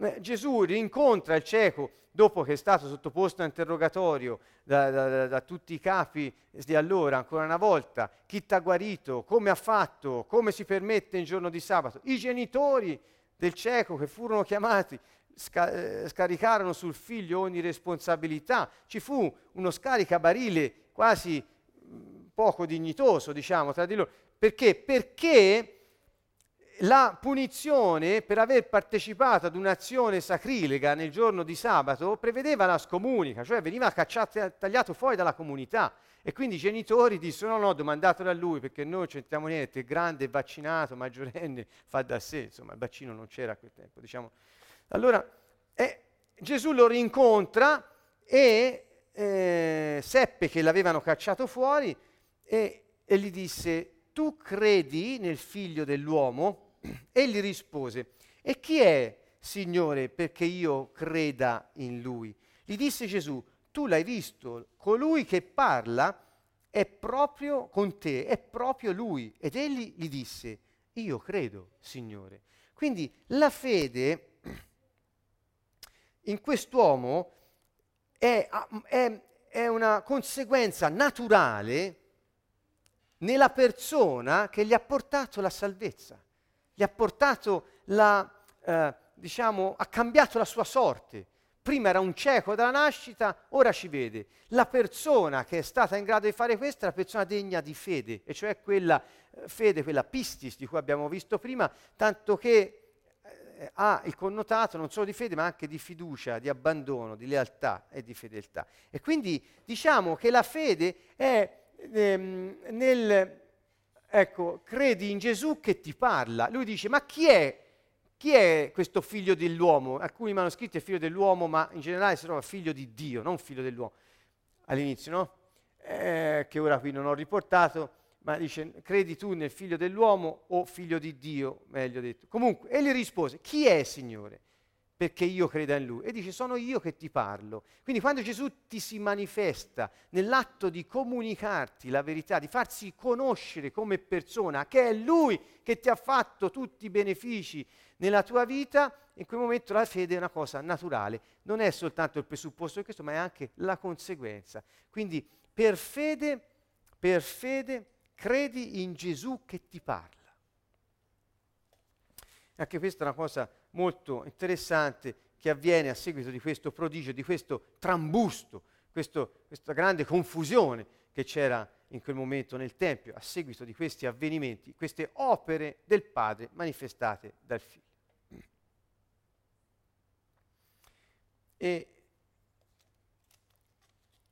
Eh, Gesù rincontra il cieco dopo che è stato sottoposto a interrogatorio da, da, da, da tutti i capi di allora, ancora una volta, chi ti ha guarito, come ha fatto, come si permette in giorno di sabato, i genitori del cieco che furono chiamati sca- eh, scaricarono sul figlio ogni responsabilità. Ci fu uno scaricabarile quasi mh, poco dignitoso, diciamo, tra di loro. Perché? Perché la punizione per aver partecipato ad un'azione sacrilega nel giorno di sabato prevedeva la scomunica, cioè veniva cacciato, tagliato fuori dalla comunità. E quindi i genitori dissero: No, no, domandatelo a lui perché noi non c'entriamo niente, è grande, vaccinato, maggiorenne, fa da sé. Insomma, il vaccino non c'era a quel tempo. Diciamo. Allora, eh, Gesù lo rincontra e eh, seppe che l'avevano cacciato fuori e, e gli disse: Tu credi nel figlio dell'uomo? E gli rispose: E chi è, Signore, perché io creda in lui? Gli disse Gesù: tu l'hai visto, colui che parla è proprio con te, è proprio lui. Ed egli gli disse, io credo, Signore. Quindi la fede in quest'uomo è, è, è una conseguenza naturale nella persona che gli ha portato la salvezza, gli ha portato la, eh, diciamo, ha cambiato la sua sorte prima era un cieco dalla nascita, ora ci vede. La persona che è stata in grado di fare questo è la persona degna di fede, e cioè quella eh, fede, quella pistis di cui abbiamo visto prima, tanto che eh, ha il connotato non solo di fede, ma anche di fiducia, di abbandono, di lealtà e di fedeltà. E quindi diciamo che la fede è ehm, nel, ecco, credi in Gesù che ti parla. Lui dice, ma chi è chi è questo figlio dell'uomo? Alcuni manoscritti è figlio dell'uomo, ma in generale si trova figlio di Dio, non figlio dell'uomo. All'inizio, no? Eh, che ora qui non ho riportato, ma dice, credi tu nel figlio dell'uomo o figlio di Dio, meglio detto. Comunque, egli rispose, chi è Signore? Perché io creda in Lui. E dice, sono io che ti parlo. Quindi quando Gesù ti si manifesta nell'atto di comunicarti la verità, di farsi conoscere come persona, che è Lui che ti ha fatto tutti i benefici nella tua vita, in quel momento la fede è una cosa naturale. Non è soltanto il presupposto di questo, ma è anche la conseguenza. Quindi per fede, per fede, credi in Gesù che ti parla. Anche questa è una cosa molto interessante che avviene a seguito di questo prodigio, di questo trambusto, questo, questa grande confusione che c'era in quel momento nel Tempio, a seguito di questi avvenimenti, queste opere del Padre manifestate dal Figlio. E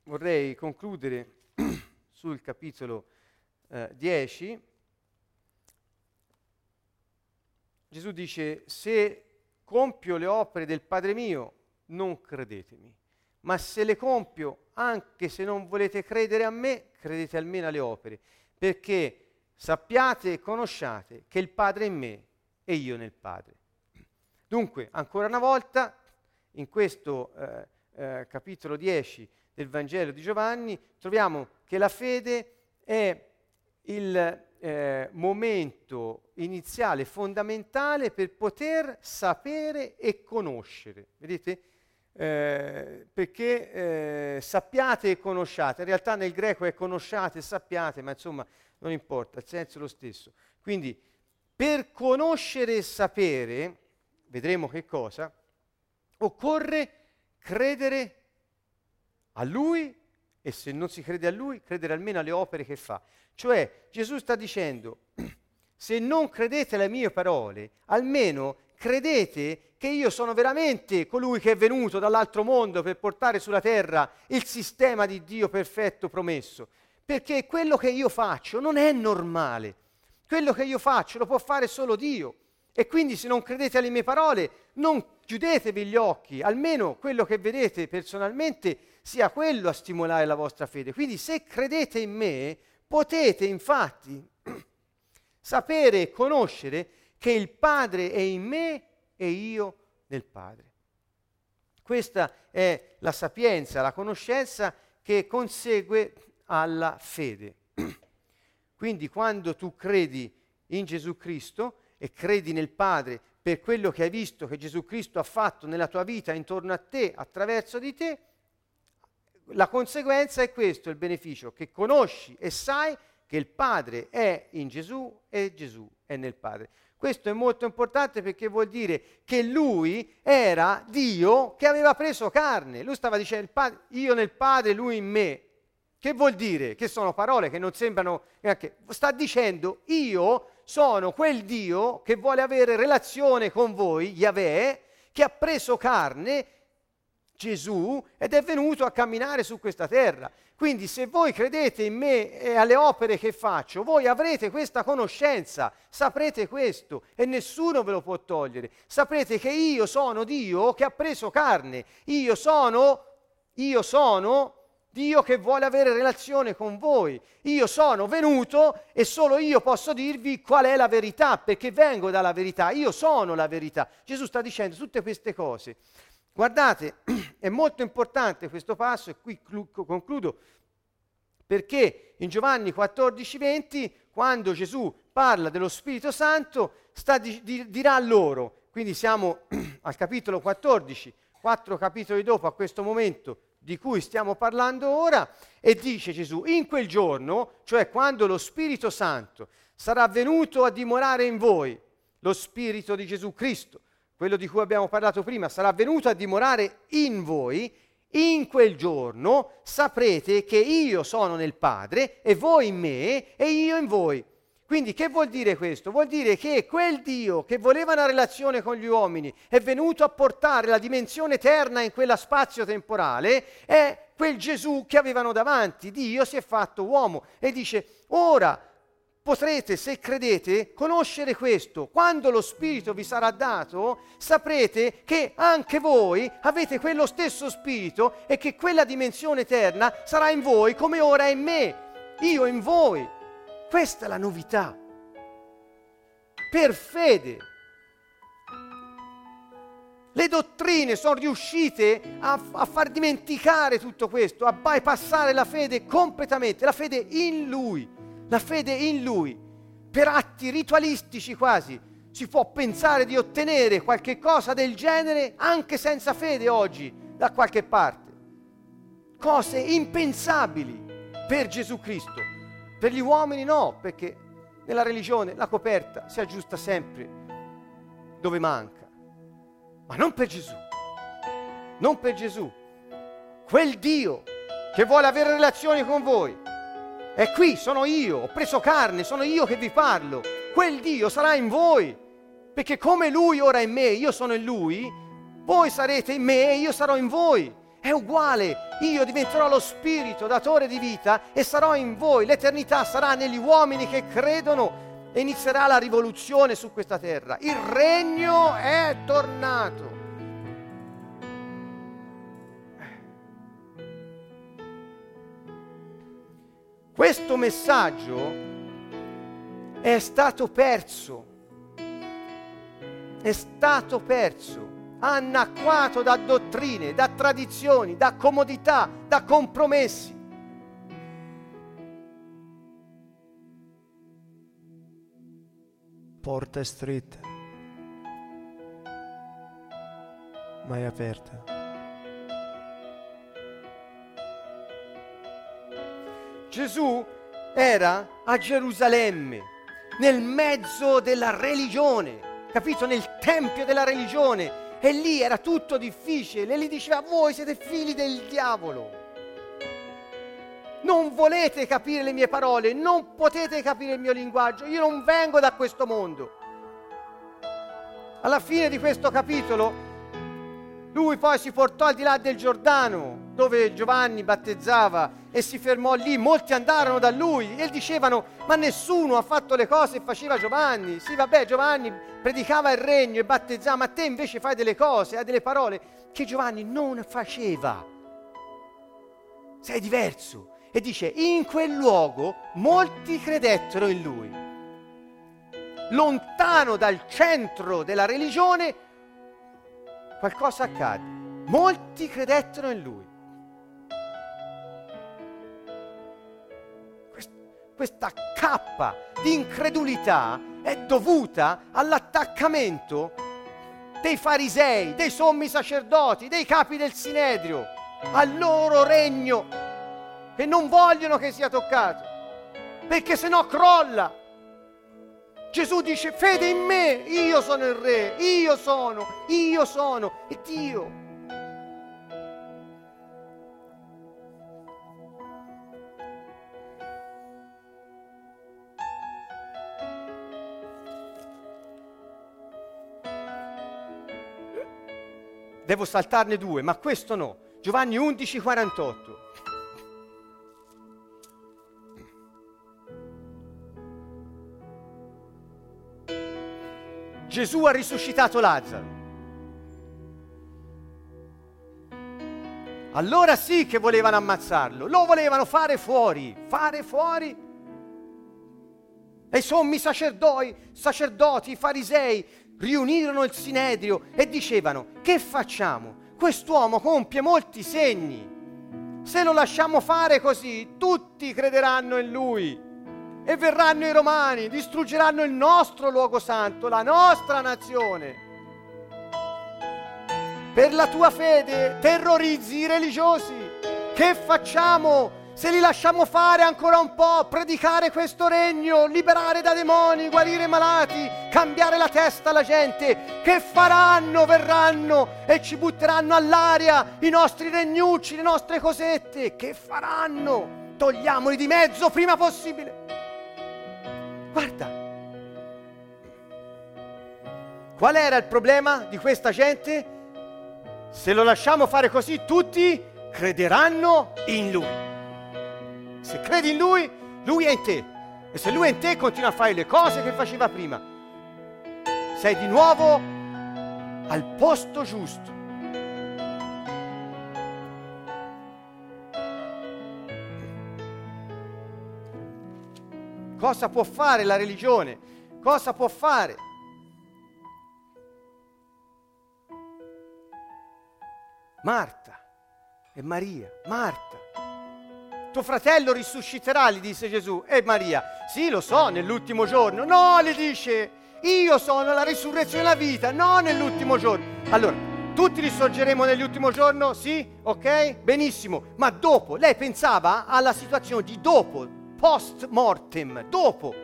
vorrei concludere sul capitolo eh, 10. Gesù dice, se compio le opere del Padre mio, non credetemi. Ma se le compio, anche se non volete credere a me, credete almeno alle opere, perché sappiate e conosciate che il Padre è in me e io nel Padre. Dunque, ancora una volta, in questo eh, eh, capitolo 10 del Vangelo di Giovanni, troviamo che la fede è il eh, momento iniziale fondamentale per poter sapere e conoscere. Vedete? Eh, perché eh, sappiate e conosciate, in realtà nel greco è conosciate e sappiate, ma insomma non importa, il senso è lo stesso. Quindi per conoscere e sapere, vedremo che cosa, occorre credere a lui e se non si crede a lui, credere almeno alle opere che fa. Cioè Gesù sta dicendo, se non credete alle mie parole, almeno credete che io sono veramente colui che è venuto dall'altro mondo per portare sulla terra il sistema di Dio perfetto promesso. Perché quello che io faccio non è normale. Quello che io faccio lo può fare solo Dio. E quindi se non credete alle mie parole, non chiudetevi gli occhi, almeno quello che vedete personalmente sia quello a stimolare la vostra fede. Quindi se credete in me, potete infatti sapere e conoscere che il Padre è in me e io nel Padre. Questa è la sapienza, la conoscenza che consegue alla fede. Quindi quando tu credi in Gesù Cristo e credi nel Padre per quello che hai visto che Gesù Cristo ha fatto nella tua vita intorno a te, attraverso di te, la conseguenza è questo, il beneficio, che conosci e sai che il Padre è in Gesù e Gesù è nel Padre. Questo è molto importante perché vuol dire che lui era Dio che aveva preso carne. Lui stava dicendo io nel Padre, lui in me. Che vuol dire? Che sono parole che non sembrano... Neanche, sta dicendo io sono quel Dio che vuole avere relazione con voi, Yahweh, che ha preso carne Gesù ed è venuto a camminare su questa terra. Quindi se voi credete in me e alle opere che faccio, voi avrete questa conoscenza, saprete questo e nessuno ve lo può togliere. Saprete che io sono Dio che ha preso carne, io sono, io sono Dio che vuole avere relazione con voi. Io sono venuto e solo io posso dirvi qual è la verità, perché vengo dalla verità, io sono la verità. Gesù sta dicendo tutte queste cose Guardate, è molto importante questo passo e qui concludo perché in Giovanni 14, 20, quando Gesù parla dello Spirito Santo, di, di, dirà loro, quindi siamo al capitolo 14, quattro capitoli dopo a questo momento di cui stiamo parlando ora, e dice Gesù, in quel giorno, cioè quando lo Spirito Santo sarà venuto a dimorare in voi, lo Spirito di Gesù Cristo, quello di cui abbiamo parlato prima, sarà venuto a dimorare in voi, in quel giorno saprete che io sono nel Padre e voi in me e io in voi. Quindi che vuol dire questo? Vuol dire che quel Dio che voleva una relazione con gli uomini è venuto a portare la dimensione eterna in quella spazio temporale, è quel Gesù che avevano davanti. Dio si è fatto uomo e dice, ora potrete, se credete, conoscere questo. Quando lo Spirito vi sarà dato, saprete che anche voi avete quello stesso Spirito e che quella dimensione eterna sarà in voi come ora è in me, io in voi. Questa è la novità. Per fede. Le dottrine sono riuscite a, a, far dimenticare tutto questo, a bypassare la fede completamente, la fede in Lui la fede in Lui, per atti ritualistici quasi, si può pensare di ottenere qualche cosa del genere anche senza fede oggi da qualche parte. Cose impensabili per Gesù Cristo. Per gli uomini no, perché nella religione la coperta si aggiusta sempre dove manca. Ma non per Gesù. Non per Gesù. Quel Dio che vuole avere relazioni con voi è qui, sono io, ho preso carne, sono io che vi parlo. Quel Dio sarà in voi, perché come Lui ora è in me, io sono in Lui, voi sarete in me e io sarò in voi. È uguale, io diventerò lo Spirito, datore di vita, e sarò in voi. L'eternità sarà negli uomini che credono e inizierà la rivoluzione su questa terra. Il regno è tornato. Questo messaggio è stato perso, è stato perso, annacquato da dottrine, da tradizioni, da comodità, da compromessi. Porta è stretta, ma Gesù era a Gerusalemme, nel mezzo della religione, capito? Nel tempio della religione. E lì era tutto difficile. E gli diceva, voi siete figli del diavolo. non volete capire le mie parole, non potete capire il mio linguaggio, io non vengo da questo mondo. Alla fine di questo capitolo lui poi si portò al di là del Giordano, dove Giovanni battezzava, e si fermò lì. Molti andarono da lui e dicevano: Ma nessuno ha fatto le cose che faceva Giovanni. Sì, vabbè, Giovanni predicava il regno e battezzava, ma te invece fai delle cose, hai delle parole che Giovanni non faceva. Sei diverso. E dice: In quel luogo molti credettero in lui. Lontano dal centro della religione, qualcosa accade. Molti credettero in lui. Questa cappa di incredulità è dovuta all'attaccamento dei farisei, dei sommi sacerdoti, dei capi del Sinedrio, al loro regno, che non vogliono che sia toccato, perché se no crolla. Gesù dice fede in me, io sono il re, io sono, io sono, e Dio. Devo saltarne due, ma questo no. Giovanni 11, 48. Gesù ha risuscitato Lazzaro. Allora sì che volevano ammazzarlo, lo volevano fare fuori, fare fuori. E i sommi sacerdoti, sacerdoti, i farisei riunirono il sinedrio e dicevano, che facciamo? Quest'uomo compie molti segni. Se lo lasciamo fare così, tutti crederanno in lui e verranno i romani, distruggeranno il nostro luogo santo, la nostra nazione. Per la tua fede terrorizzi i religiosi. Che facciamo se li lasciamo fare ancora un po', predicare questo regno, liberare da demoni, guarire malati, cambiare la testa alla gente? Che faranno? Verranno e ci butteranno all'aria i nostri regnucci, le nostre cosette. Che faranno? Togliamoli di mezzo prima possibile. Guarda, qual era il problema di questa gente? Se lo lasciamo fare così, tutti crederanno in lui. Se credi in lui, lui è in te. E se lui è in te, continua a fare le cose che faceva prima. Sei di nuovo al posto giusto. Cosa può fare la religione? Cosa può fare? Marta e Maria, Marta. Tuo fratello risusciterà, gli disse Gesù. E Maria, sì, lo so, nell'ultimo giorno. No, le dice, io sono la risurrezione e la vita, no nell'ultimo giorno. Allora, tutti risorgeremo nell'ultimo giorno? Sì? Ok? Benissimo. Ma dopo, lei pensava alla situazione di dopo, post mortem, dopo.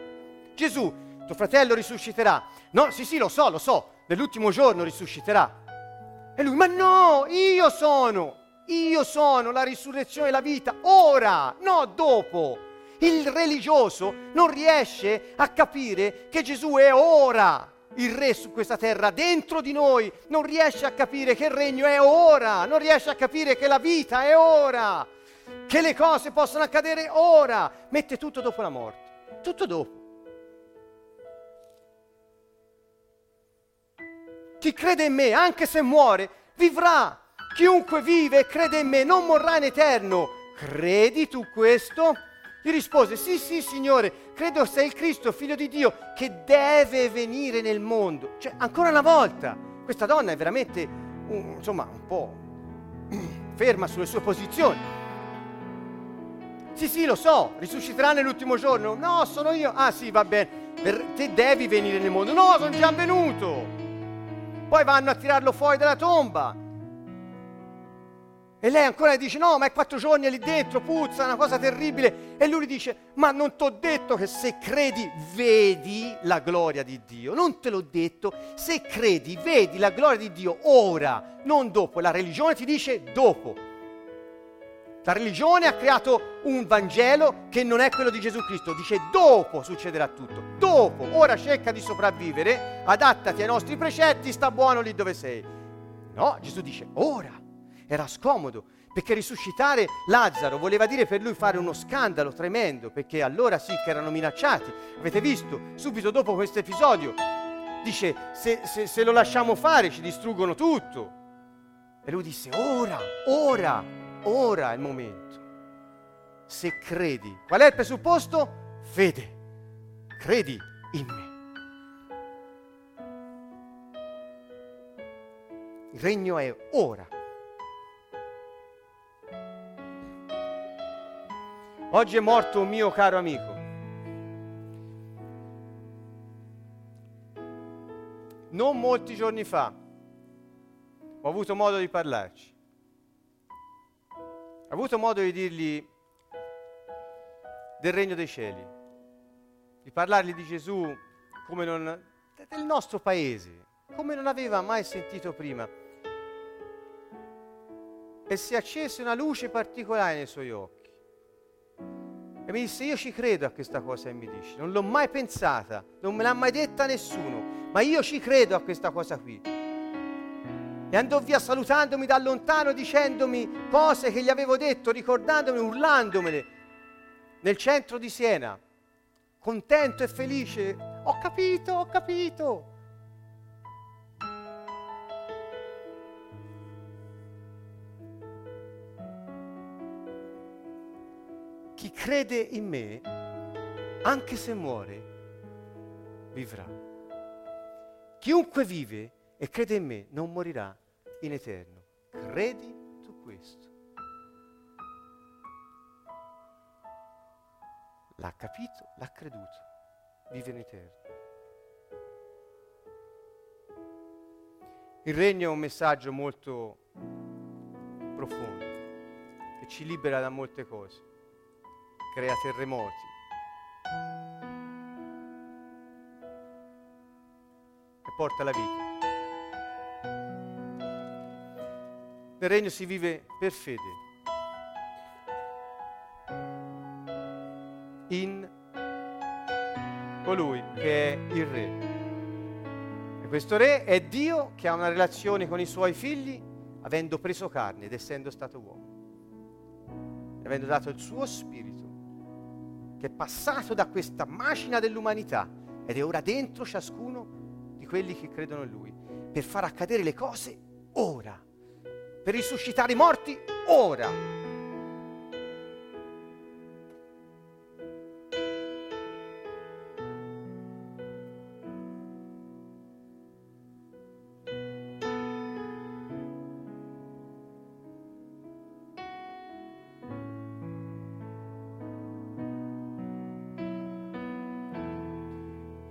Gesù, tuo fratello risusciterà. No, sì, sì, lo so, lo so, nell'ultimo giorno risusciterà. E lui, ma no, io sono, io sono la risurrezione e la vita, ora, no dopo. Il religioso non riesce a capire che Gesù è ora il re su questa terra, dentro di noi, non riesce a capire che il regno è ora, non riesce a capire che la vita è ora che le cose possono accadere ora, mette tutto dopo la morte, tutto dopo. Chi crede in me, anche se muore, vivrà. Chiunque vive e crede in me non morrà in eterno. Credi tu questo? Gli rispose, sì, sì, Signore, credo sei il Cristo, figlio di Dio, che deve venire nel mondo. Cioè, ancora una volta, questa donna è veramente, un, insomma, un po' ferma sulle sue posizioni. Sì, sì, lo so, risusciterà nell'ultimo giorno. No, sono io. Ah, sì, va bene. Per te devi venire nel mondo. No, sono già venuto. Poi vanno a tirarlo fuori dalla tomba. E lei ancora dice: No, ma è quattro giorni lì dentro, puzza, è una cosa terribile. E lui dice: Ma non ti ho detto che se credi, vedi la gloria di Dio. Non te l'ho detto. Se credi, vedi la gloria di Dio ora, non dopo. La religione ti dice dopo. La religione ha creato un Vangelo che non è quello di Gesù Cristo. Dice dopo succederà tutto. Dopo. Ora cerca di sopravvivere, adattati ai nostri precetti, sta buono lì dove sei. No, Gesù dice ora. Era scomodo perché risuscitare Lazzaro voleva dire per lui fare uno scandalo tremendo, perché allora sì che erano minacciati. Avete visto, subito dopo questo episodio, dice se, se, se lo lasciamo fare ci distruggono tutto. E lui disse ora, ora, ora è il momento. Se credi, qual è il presupposto? Fede. Credi in me. Il regno è ora. Oggi è morto un mio caro amico. Non molti giorni fa ho avuto modo di parlarci. Ho avuto modo di dirgli del regno dei cieli, di parlargli di Gesù come non, del nostro paese, come non aveva mai sentito prima. E si accese una luce particolare nei suoi occhi. E mi disse, io ci credo a questa cosa che mi dici, non l'ho mai pensata, non me l'ha mai detta nessuno, ma io ci credo a questa cosa qui. E andò via salutandomi da lontano, dicendomi cose che gli avevo detto, ricordandomi, urlandomele, nel centro di Siena, contento e felice. Ho capito, ho capito. Chi crede in me, anche se muore, vivrà. Chiunque vive e crede in me non morirà in eterno. Credi tu questo. L'ha capito, l'ha creduto, vive in eterno. Il regno è un messaggio molto profondo, che ci libera da molte cose, crea terremoti. E porta la vita. Nel regno si vive per fede. In colui che è il re. E questo re è Dio che ha una relazione con i suoi figli avendo preso carne ed essendo stato uomo. Avendo dato il suo spirito che è passato da questa macina dell'umanità ed è ora dentro ciascuno di quelli che credono in lui per far accadere le cose ora per risuscitare i morti ora.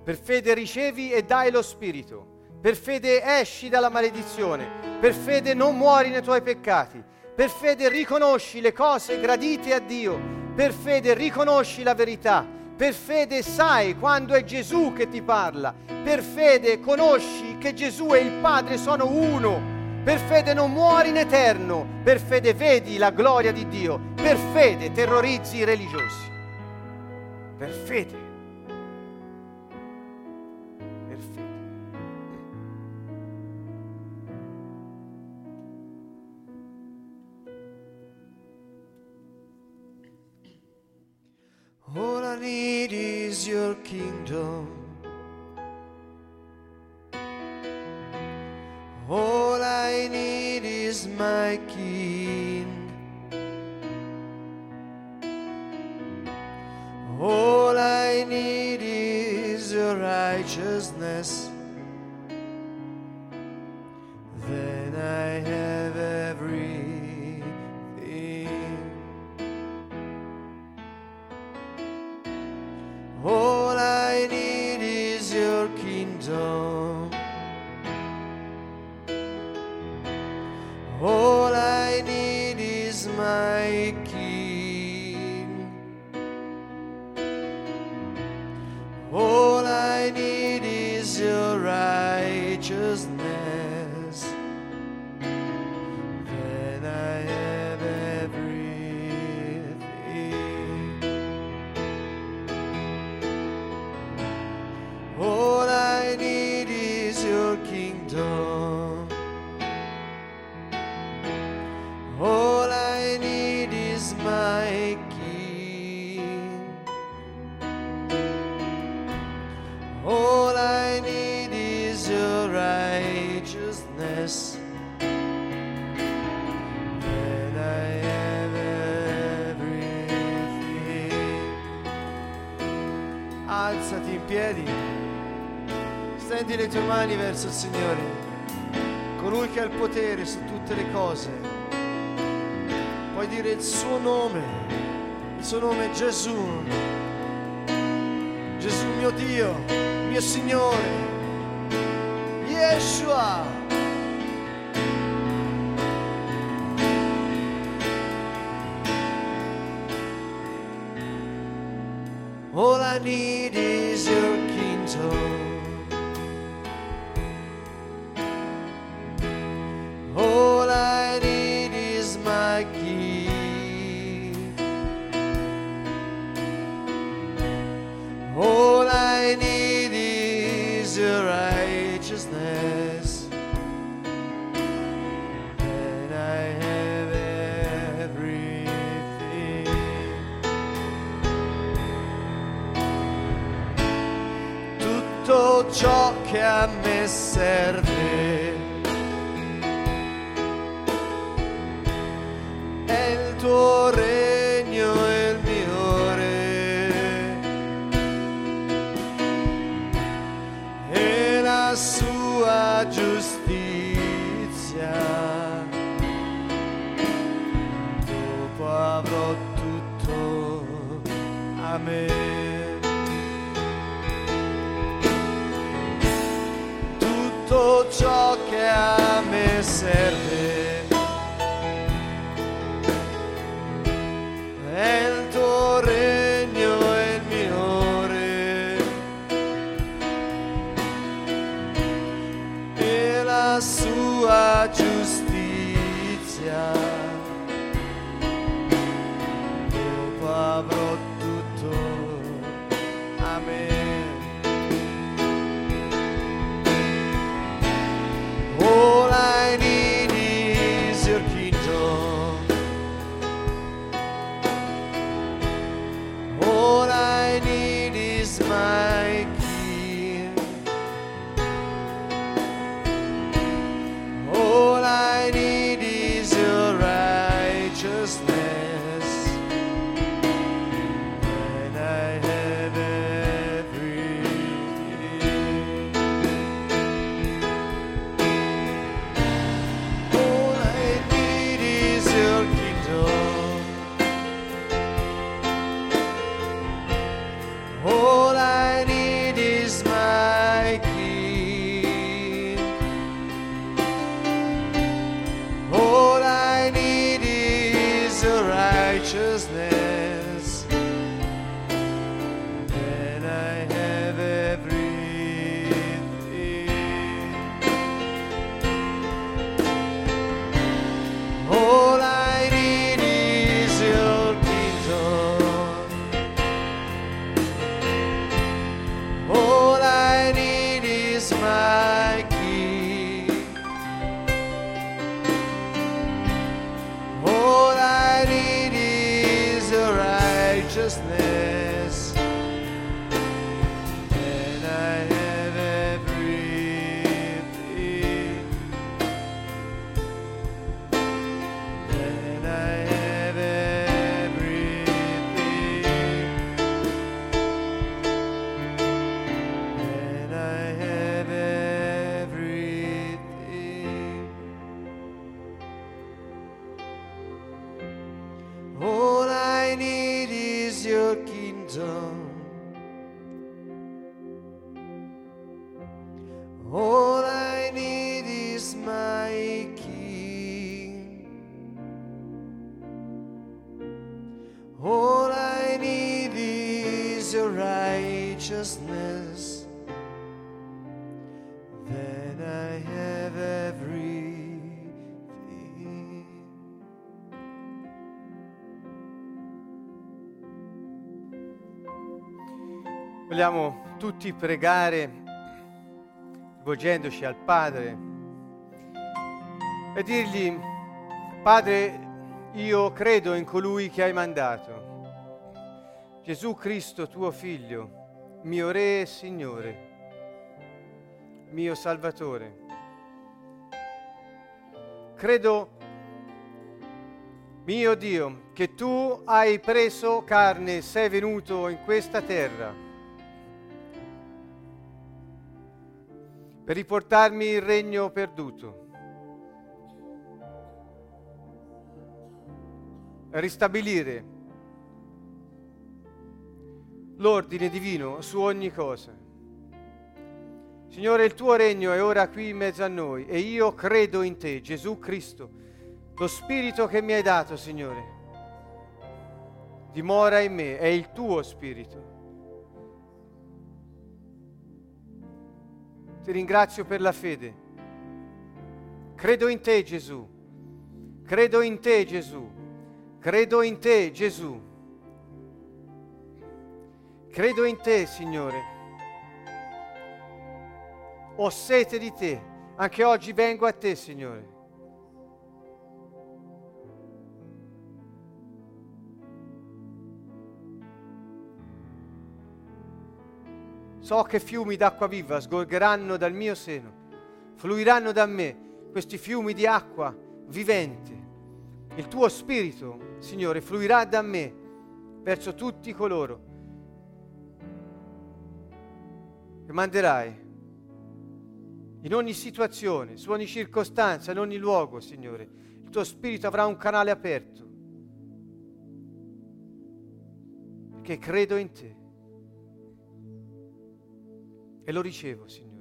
Per fede ricevi e dai lo Spirito. Per fede esci dalla maledizione per fede non muori nei tuoi peccati. Per fede riconosci le cose gradite a Dio. Per fede riconosci la verità. Per fede sai quando è Gesù che ti parla. Per fede conosci che Gesù e il Padre sono uno. Per fede non muori in eterno. Per fede vedi la gloria di Dio. Per fede terrorizzi i religiosi. Per fede. Kingdom. All I need is my King. Signore, colui che ha il potere su tutte le cose. Puoi dire il suo nome, il suo nome è Gesù. Gesù mio Dio, mio Signore, Yeshua. ser vogliamo tutti pregare rivolgendoci al Padre e dirgli, Padre, io credo in colui che hai mandato, Gesù Cristo tuo Figlio, mio Re e Signore, mio Salvatore. Credo, mio Dio, che tu hai preso carne e sei venuto in questa terra per riportarmi il regno perduto, ristabilire l'ordine divino su ogni cosa. Signore, il tuo regno è ora qui in mezzo a noi e io credo in te, Gesù Cristo, lo Spirito che mi hai dato, Signore. Dimora in me, è il tuo Spirito. Ti ringrazio per la fede. Credo in te, Gesù. Credo in te, Gesù. Credo in te, Gesù. Credo in te, Signore. Ho sete di te. Anche oggi vengo a te, Signore. So che fiumi d'acqua viva sgorgeranno dal mio seno, fluiranno da me questi fiumi di acqua vivente. Il tuo spirito, Signore, fluirà da me verso tutti coloro che manderai in ogni situazione, su ogni circostanza, in ogni luogo, Signore. Il tuo spirito avrà un canale aperto. Perché credo in te. E lo ricevo, Signore.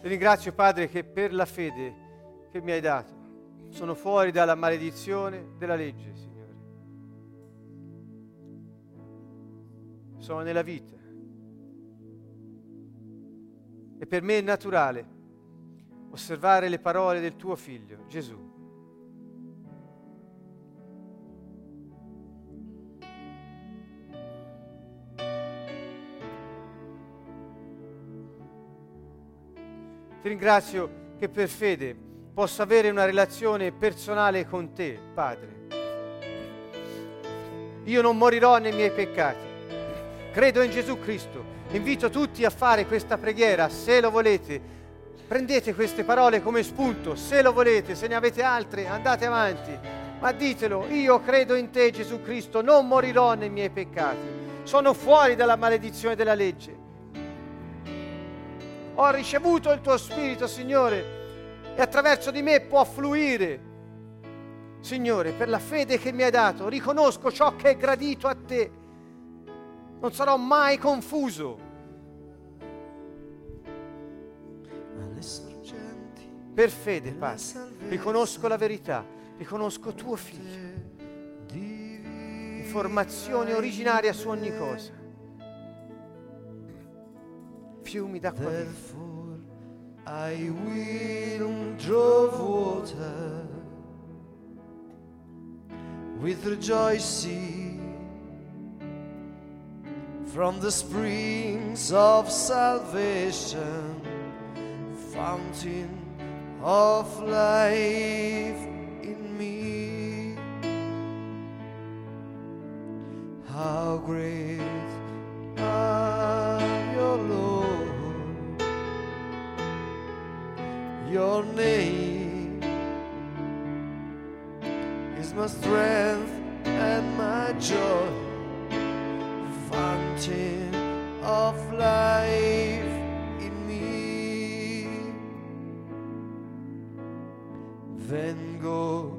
Ti ringrazio Padre che per la fede che mi hai dato sono fuori dalla maledizione della legge, sono nella vita. E per me è naturale osservare le parole del tuo figlio, Gesù. Ti ringrazio che per fede possa avere una relazione personale con te, Padre. Io non morirò nei miei peccati credo in Gesù Cristo. Invito tutti a fare questa preghiera, se lo volete. Prendete queste parole come spunto, se lo volete, se ne avete altre, andate avanti. Ma ditelo, io credo in te Gesù Cristo, non morirò nei miei peccati. Sono fuori dalla maledizione della legge. Ho ricevuto il tuo Spirito, Signore, e attraverso di me può fluire. Signore, per la fede che mi hai dato, riconosco ciò che è gradito a te non sarò mai confuso. Per fede, Padre, riconosco la verità, riconosco tuo figlio. Informazione originaria su ogni cosa. Fiumi d'acqua viva. I will draw water with rejoicing from the springs of salvation, fountain of life in me. How great are your Lord, your name is my strength and my joy fountain of life in me. Vengo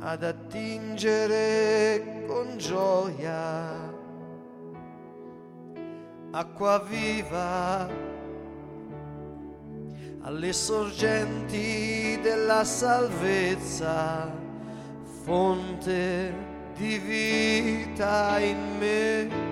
ad attingere con gioia acqua viva alle sorgenti della salvezza, fonte di vita in me.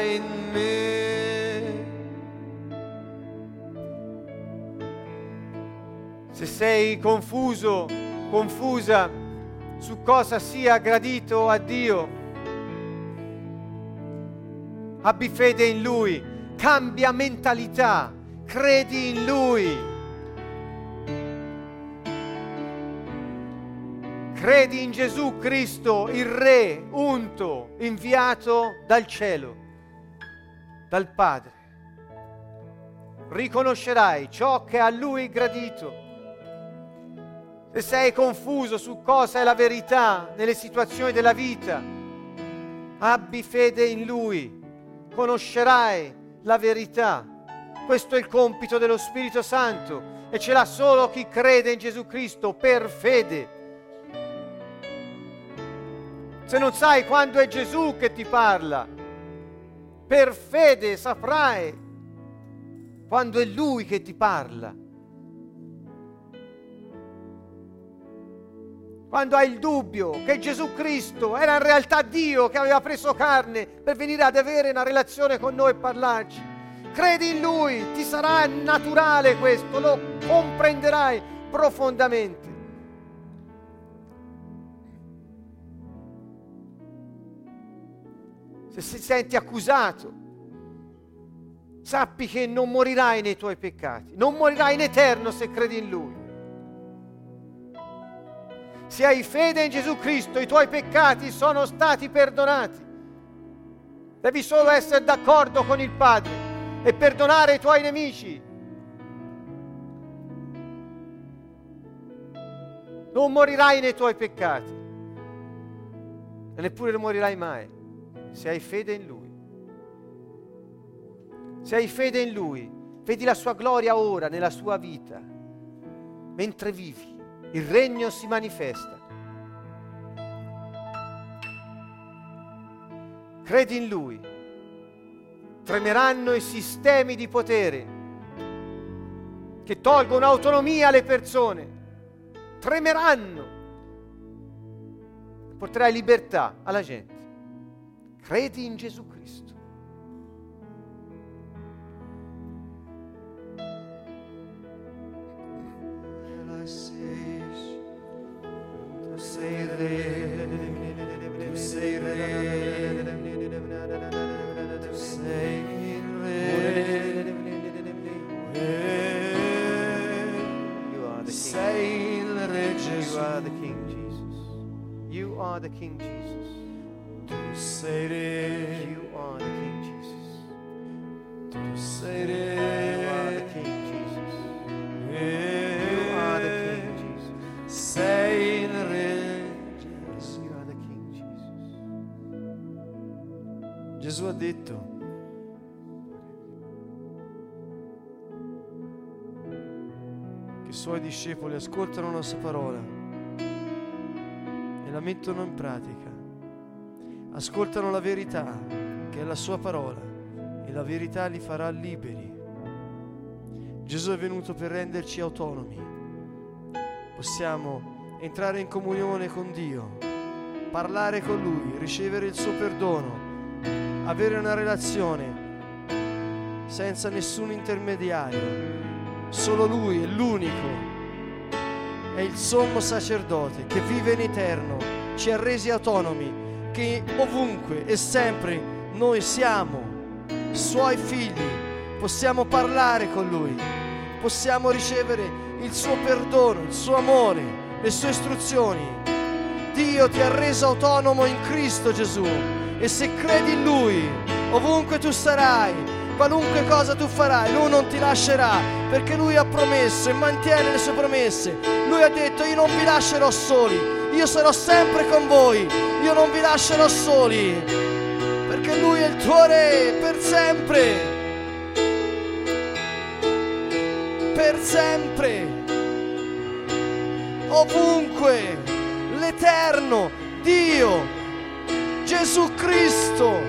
in me. Se sei confuso, confusa su cosa sia gradito a Dio, abbi fede in Lui, cambia mentalità, credi in Lui. Credi in Gesù Cristo, il Re unto, inviato dal cielo, dal Padre. Riconoscerai ciò che a Lui gradito. Se sei confuso su cosa è la verità nelle situazioni della vita, abbi fede in Lui, conoscerai la verità. Questo è il compito dello Spirito Santo e ce l'ha solo chi crede in Gesù Cristo per fede. Se non sai quando è Gesù che ti parla, per fede saprai quando è Lui che ti parla. Quando hai il dubbio che Gesù Cristo era in realtà Dio che aveva preso carne per venire ad avere una relazione con noi e parlarci. Credi in Lui, ti sarà naturale questo, lo comprenderai profondamente. Se si senti accusato, sappi che non morirai nei tuoi peccati, non morirai in eterno se credi in Lui. Se hai fede in Gesù Cristo, i tuoi peccati sono stati perdonati. Devi solo essere d'accordo con il Padre e perdonare i tuoi nemici. Non morirai nei tuoi peccati e neppure morirai mai se hai fede in Lui. Se hai fede in Lui, vedi la sua gloria ora nella sua vita, mentre vivi, il regno si manifesta. Credi in Lui, tremeranno i sistemi di potere che tolgono autonomia alle persone, tremeranno, porterai libertà alla gente. credi in Gesù Cristo. the King Jesus. You are the King Jesus. Re, You are the King Jesus. tu sei You are the King Jesus. You are the King Jesus. sei il re Gesù. You are the King Jesus. Gesù ha detto, che i suoi discepoli ascoltano la sua parola e la mettono in pratica, ascoltano la verità che è la sua parola e la verità li farà liberi. Gesù è venuto per renderci autonomi. Possiamo entrare in comunione con Dio, parlare con Lui, ricevere il suo perdono, avere una relazione senza nessun intermediario. Solo Lui è l'unico, è il sommo sacerdote che vive in eterno, ci ha resi autonomi, che ovunque e sempre noi siamo suoi figli, possiamo parlare con Lui, possiamo ricevere il suo perdono, il suo amore, le sue istruzioni. Dio ti ha reso autonomo in Cristo Gesù e se credi in Lui, ovunque tu sarai, qualunque cosa tu farai, Lui non ti lascerà perché Lui ha promesso e mantiene le sue promesse. Lui ha detto io non vi lascerò soli, io sarò sempre con voi, io non vi lascerò soli perché Lui è il tuo Re per sempre. Per sempre. Ovunque. L'Eterno Dio Gesù Cristo,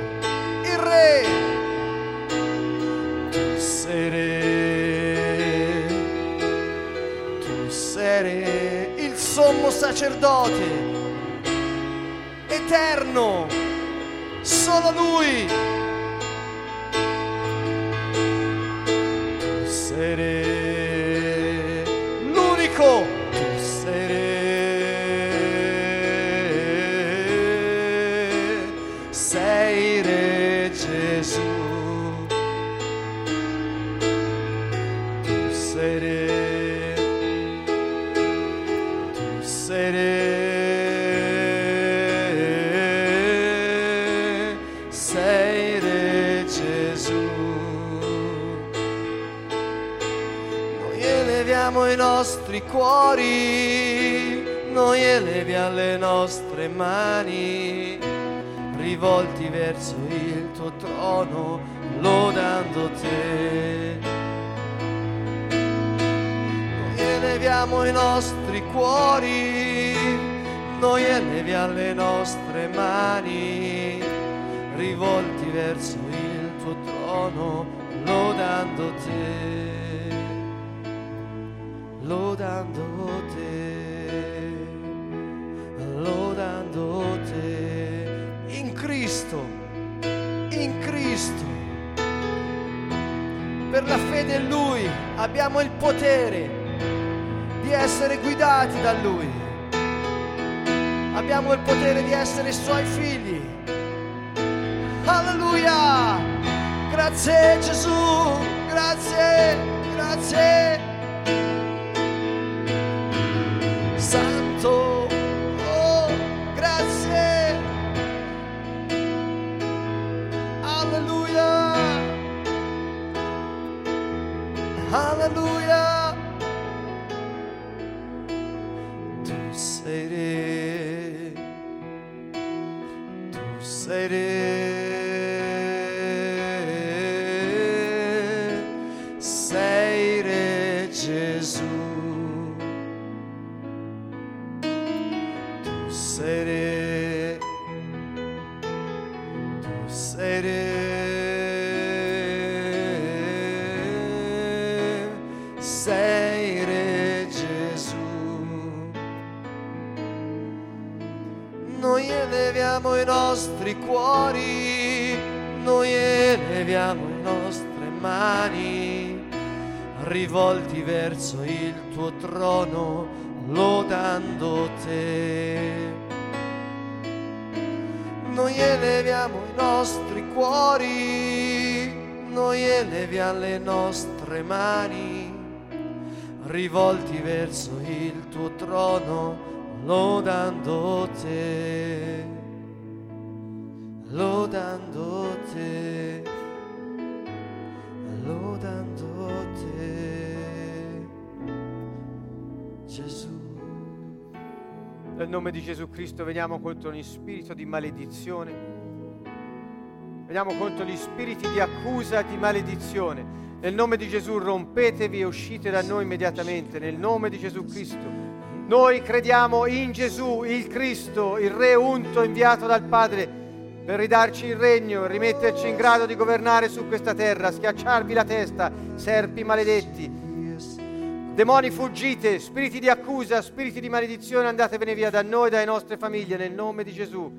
il Re. Tu sommo sacerdote, eterno, solo Lui. Tu cuori, noi eleviamo le nostre mani, rivolti verso il tuo trono, lodando te. Noi eleviamo i nostri cuori, noi eleviamo le nostre mani, rivolti verso il tuo trono, lodando te lodando te, lodando te in Cristo, in Cristo. Per la fede in Lui abbiamo il potere di essere guidati da Lui. Abbiamo il potere di essere Suoi figli. Alleluia! Grazie Gesù, grazie, grazie. Santo, oh, grazie. Alleluia. Alleluia. Nostri cuori, noi eleviamo le nostre mani, rivolti verso il tuo trono, lodando te. Noi eleviamo i nostri cuori, noi eleviamo le nostre mani, rivolti verso il tuo trono, lodando te nome di Gesù Cristo veniamo contro ogni spirito di maledizione, veniamo contro gli spiriti di accusa di maledizione. Nel nome di Gesù rompetevi e uscite da noi immediatamente, nel nome di Gesù Cristo. Noi crediamo in Gesù, il Cristo, il Re unto inviato dal Padre per ridarci il regno, rimetterci in grado di governare su questa terra, schiacciarvi la testa, serpi maledetti. Demoni fuggite, spiriti di accusa, spiriti di maledizione, andatevene via da noi, dalle nostre famiglie, nel nome di Gesù.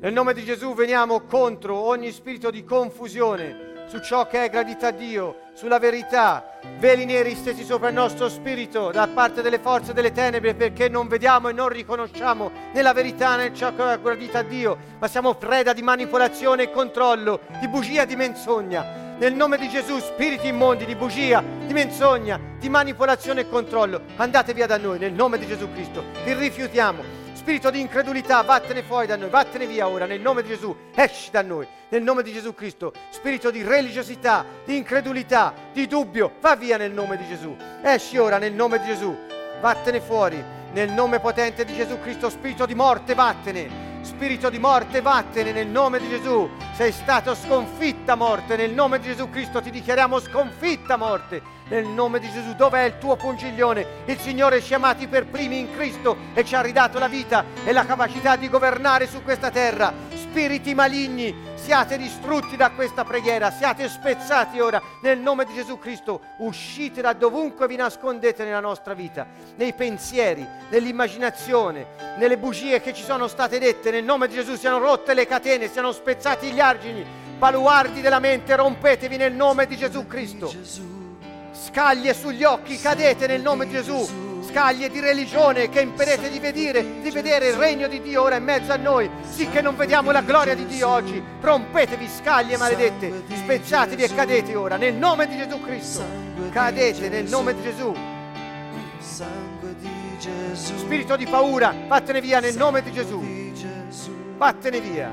Nel nome di Gesù veniamo contro ogni spirito di confusione su ciò che è gradito a Dio, sulla verità, veli neri stesi sopra il nostro spirito da parte delle forze delle tenebre perché non vediamo e non riconosciamo nella verità né ciò che è gradito a Dio, ma siamo preda di manipolazione e controllo, di bugia e di menzogna. Nel nome di Gesù, spiriti immondi di bugia, di menzogna, di manipolazione e controllo, andate via da noi nel nome di Gesù Cristo. Vi rifiutiamo spirito di incredulità, vattene fuori da noi, vattene via ora, nel nome di Gesù, esci da noi, nel nome di Gesù Cristo. Spirito di religiosità, di incredulità, di dubbio, va via nel nome di Gesù. Esci ora nel nome di Gesù, vattene fuori, nel nome potente di Gesù Cristo. Spirito di morte, vattene. Spirito di morte, vattene nel nome di Gesù. Sei stato sconfitta morte, nel nome di Gesù Cristo ti dichiariamo sconfitta morte nel nome di Gesù. Dov'è il tuo pungiglione? Il Signore ci ha amati per primi in Cristo e ci ha ridato la vita e la capacità di governare su questa terra. Spiriti maligni, siate distrutti da questa preghiera, siate spezzati ora nel nome di Gesù Cristo. Uscite da dovunque vi nascondete nella nostra vita, nei pensieri, nell'immaginazione, nelle bugie che ci sono state dette. Nel nome di Gesù siano rotte le catene, siano spezzati gli argini, baluardi della mente, rompetevi nel nome di Gesù Cristo scaglie sugli occhi, cadete nel nome di Gesù. Scaglie di religione che impedete di vedere, di vedere il regno di Dio ora in mezzo a noi, sì che non vediamo la gloria di Dio oggi. Rompetevi scaglie maledette, spezzatevi e cadete ora nel nome di Gesù Cristo. Cadete nel nome di Gesù. Spirito di paura, vattene via nel nome di Gesù. Vattene via.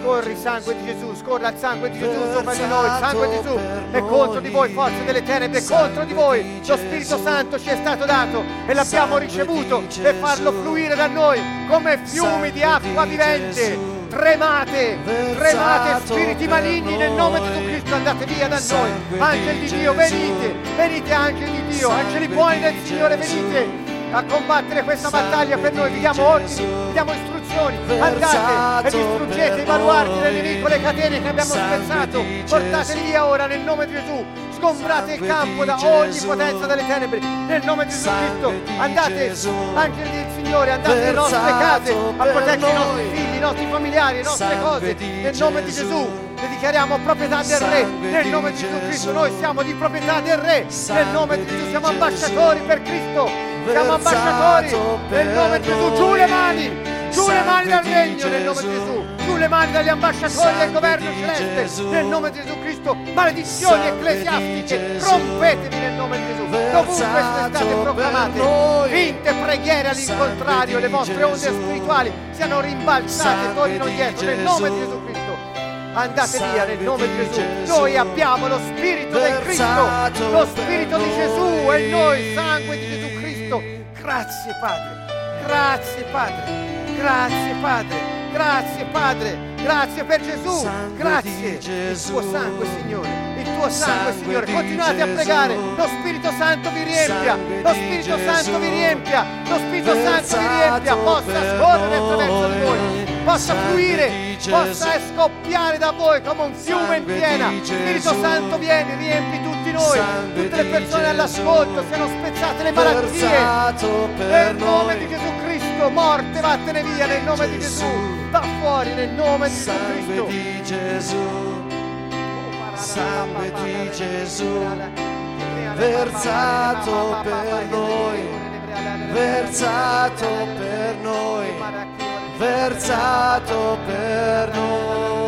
Scorri sangue di Gesù, scorra il sangue di Gesù sopra di noi, il sangue di Gesù è contro di voi, forze delle tenebre, è contro di voi. Lo Spirito Santo ci è stato dato e l'abbiamo ricevuto per farlo fluire da noi come fiumi di acqua vivente. Tremate, tremate spiriti maligni nel nome di Gesù Cristo, andate via da noi. Angeli di Dio, venite, venite angeli di Dio, angeli buoni del Signore, venite a combattere questa battaglia per noi. Vi diamo ordini, vi diamo istruzioni. Andate e distruggete i baluardi delle nemico, le catene che abbiamo spezzato. Portateli via ora nel nome di Gesù. Sgombrate il campo da ogni potenza delle tenebre. Nel nome di Gesù Cristo. Andate, angeli del Signore, andate nelle nostre case a proteggere i nostri figli, i nostri familiari, le nostre cose. Nel nome di Gesù. Le dichiariamo proprietà del Re, nel nome di Gesù Cristo noi siamo di proprietà del Re, nel nome di Gesù siamo ambasciatori per Cristo, siamo ambasciatori nel nome di Gesù, giù le mani, giù le mani dal regno nel nome di Gesù, giù le mani dagli ambasciatori del governo celeste. Nel nome di Gesù Cristo, maledizioni ecclesiastiche, rompetevi nel nome di Gesù, dovunque state proclamate, vinte preghiere all'incontrario, le vostre onde spirituali siano rimbalzate e tornino dietro nel nome di Gesù Cristo. Andate via nel nome di Gesù. Noi abbiamo lo Spirito del Cristo, lo Spirito di Gesù e noi, sangue di Gesù Cristo. Grazie Padre, grazie Padre, grazie Padre. Grazie Padre, grazie per Gesù, grazie. Il tuo sangue Signore, il tuo sangue Signore. Continuate a pregare, lo Spirito Santo vi riempia, lo Spirito Santo vi riempia, lo Spirito Santo vi riempia, possa scorrere attraverso di voi, possa fluire, possa scoppiare da voi come un fiume in piena. Spirito Santo vieni, riempi tutti noi, tutte le persone all'ascolto, siano spezzate le malattie. Nel nome di Gesù Cristo, morte vattene via nel nome di Gesù. Va fuori nel nome di Gesù Cristo. Di Gesù, sangue di Gesù, versato per noi, versato per noi, versato per noi.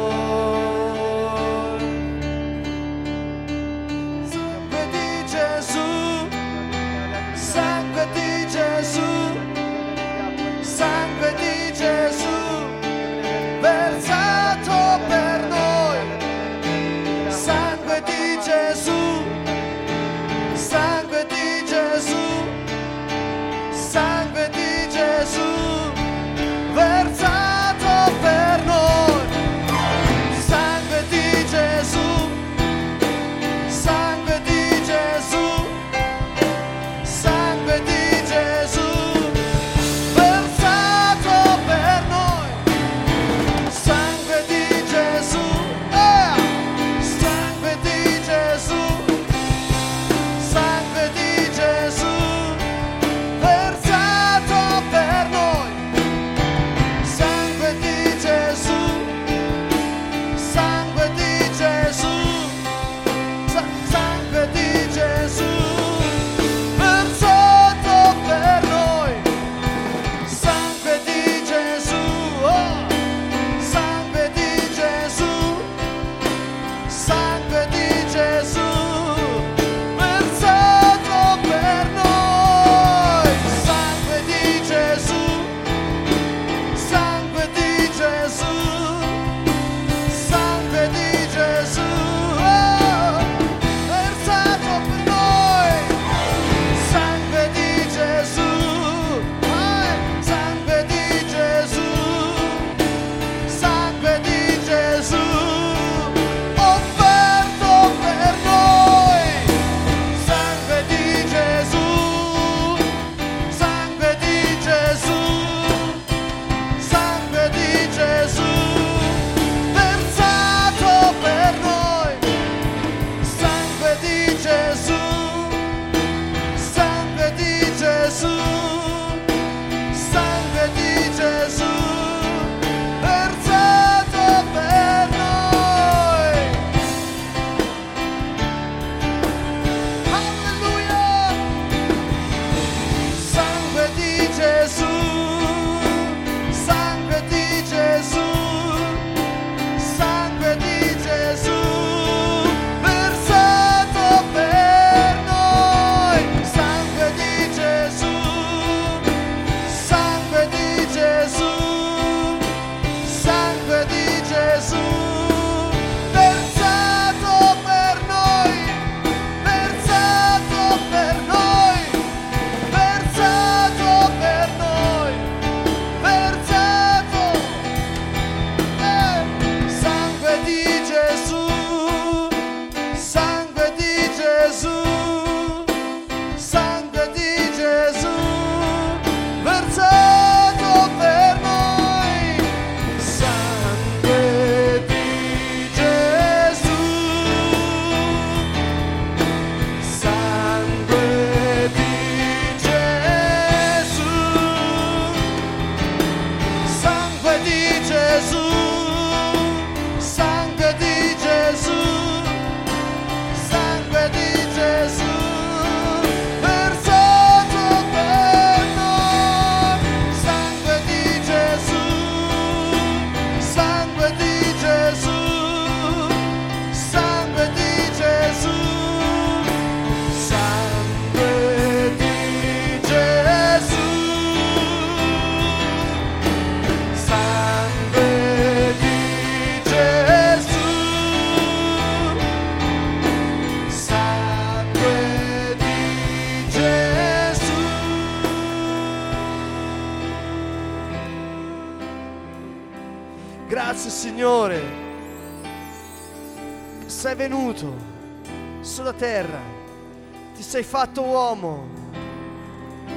Sei fatto uomo,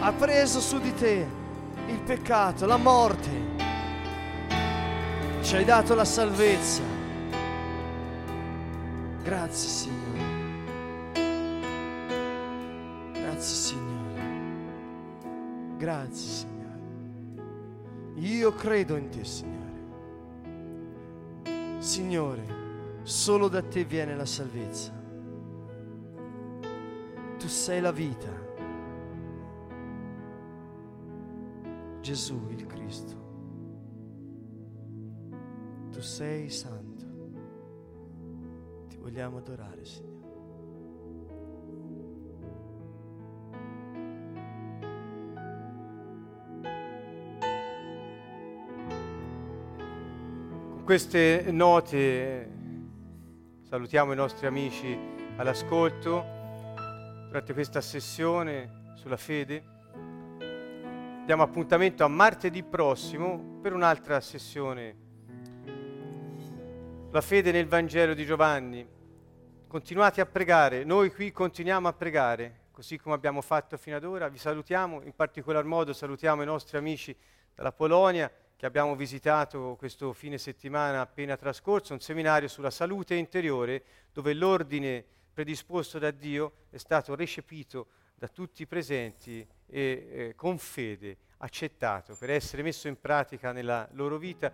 ha preso su di te il peccato, la morte, ci hai dato la salvezza. Grazie Signore. Grazie Signore. Grazie Signore. Io credo in te Signore. Signore, solo da te viene la salvezza. Tu sei la vita. Gesù il Cristo. Tu sei santo. Ti vogliamo adorare, Signore. Con queste note salutiamo i nostri amici all'ascolto durante questa sessione sulla fede. Diamo appuntamento a martedì prossimo per un'altra sessione. La fede nel Vangelo di Giovanni. Continuate a pregare, noi qui continuiamo a pregare, così come abbiamo fatto fino ad ora. Vi salutiamo, in particolar modo salutiamo i nostri amici dalla Polonia che abbiamo visitato questo fine settimana appena trascorso, un seminario sulla salute interiore dove l'ordine predisposto da Dio è stato recepito da tutti i presenti e eh, con fede accettato per essere messo in pratica nella loro vita.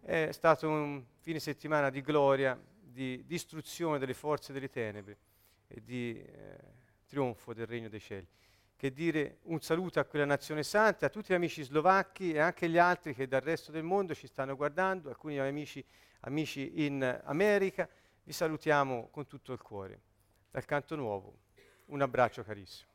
È stato un fine settimana di gloria, di distruzione delle forze delle tenebre e di eh, trionfo del regno dei cieli. Che dire un saluto a quella nazione santa, a tutti gli amici slovacchi e anche gli altri che dal resto del mondo ci stanno guardando, alcuni amici, amici in America. Vi salutiamo con tutto il cuore. Dal canto nuovo, un abbraccio carissimo.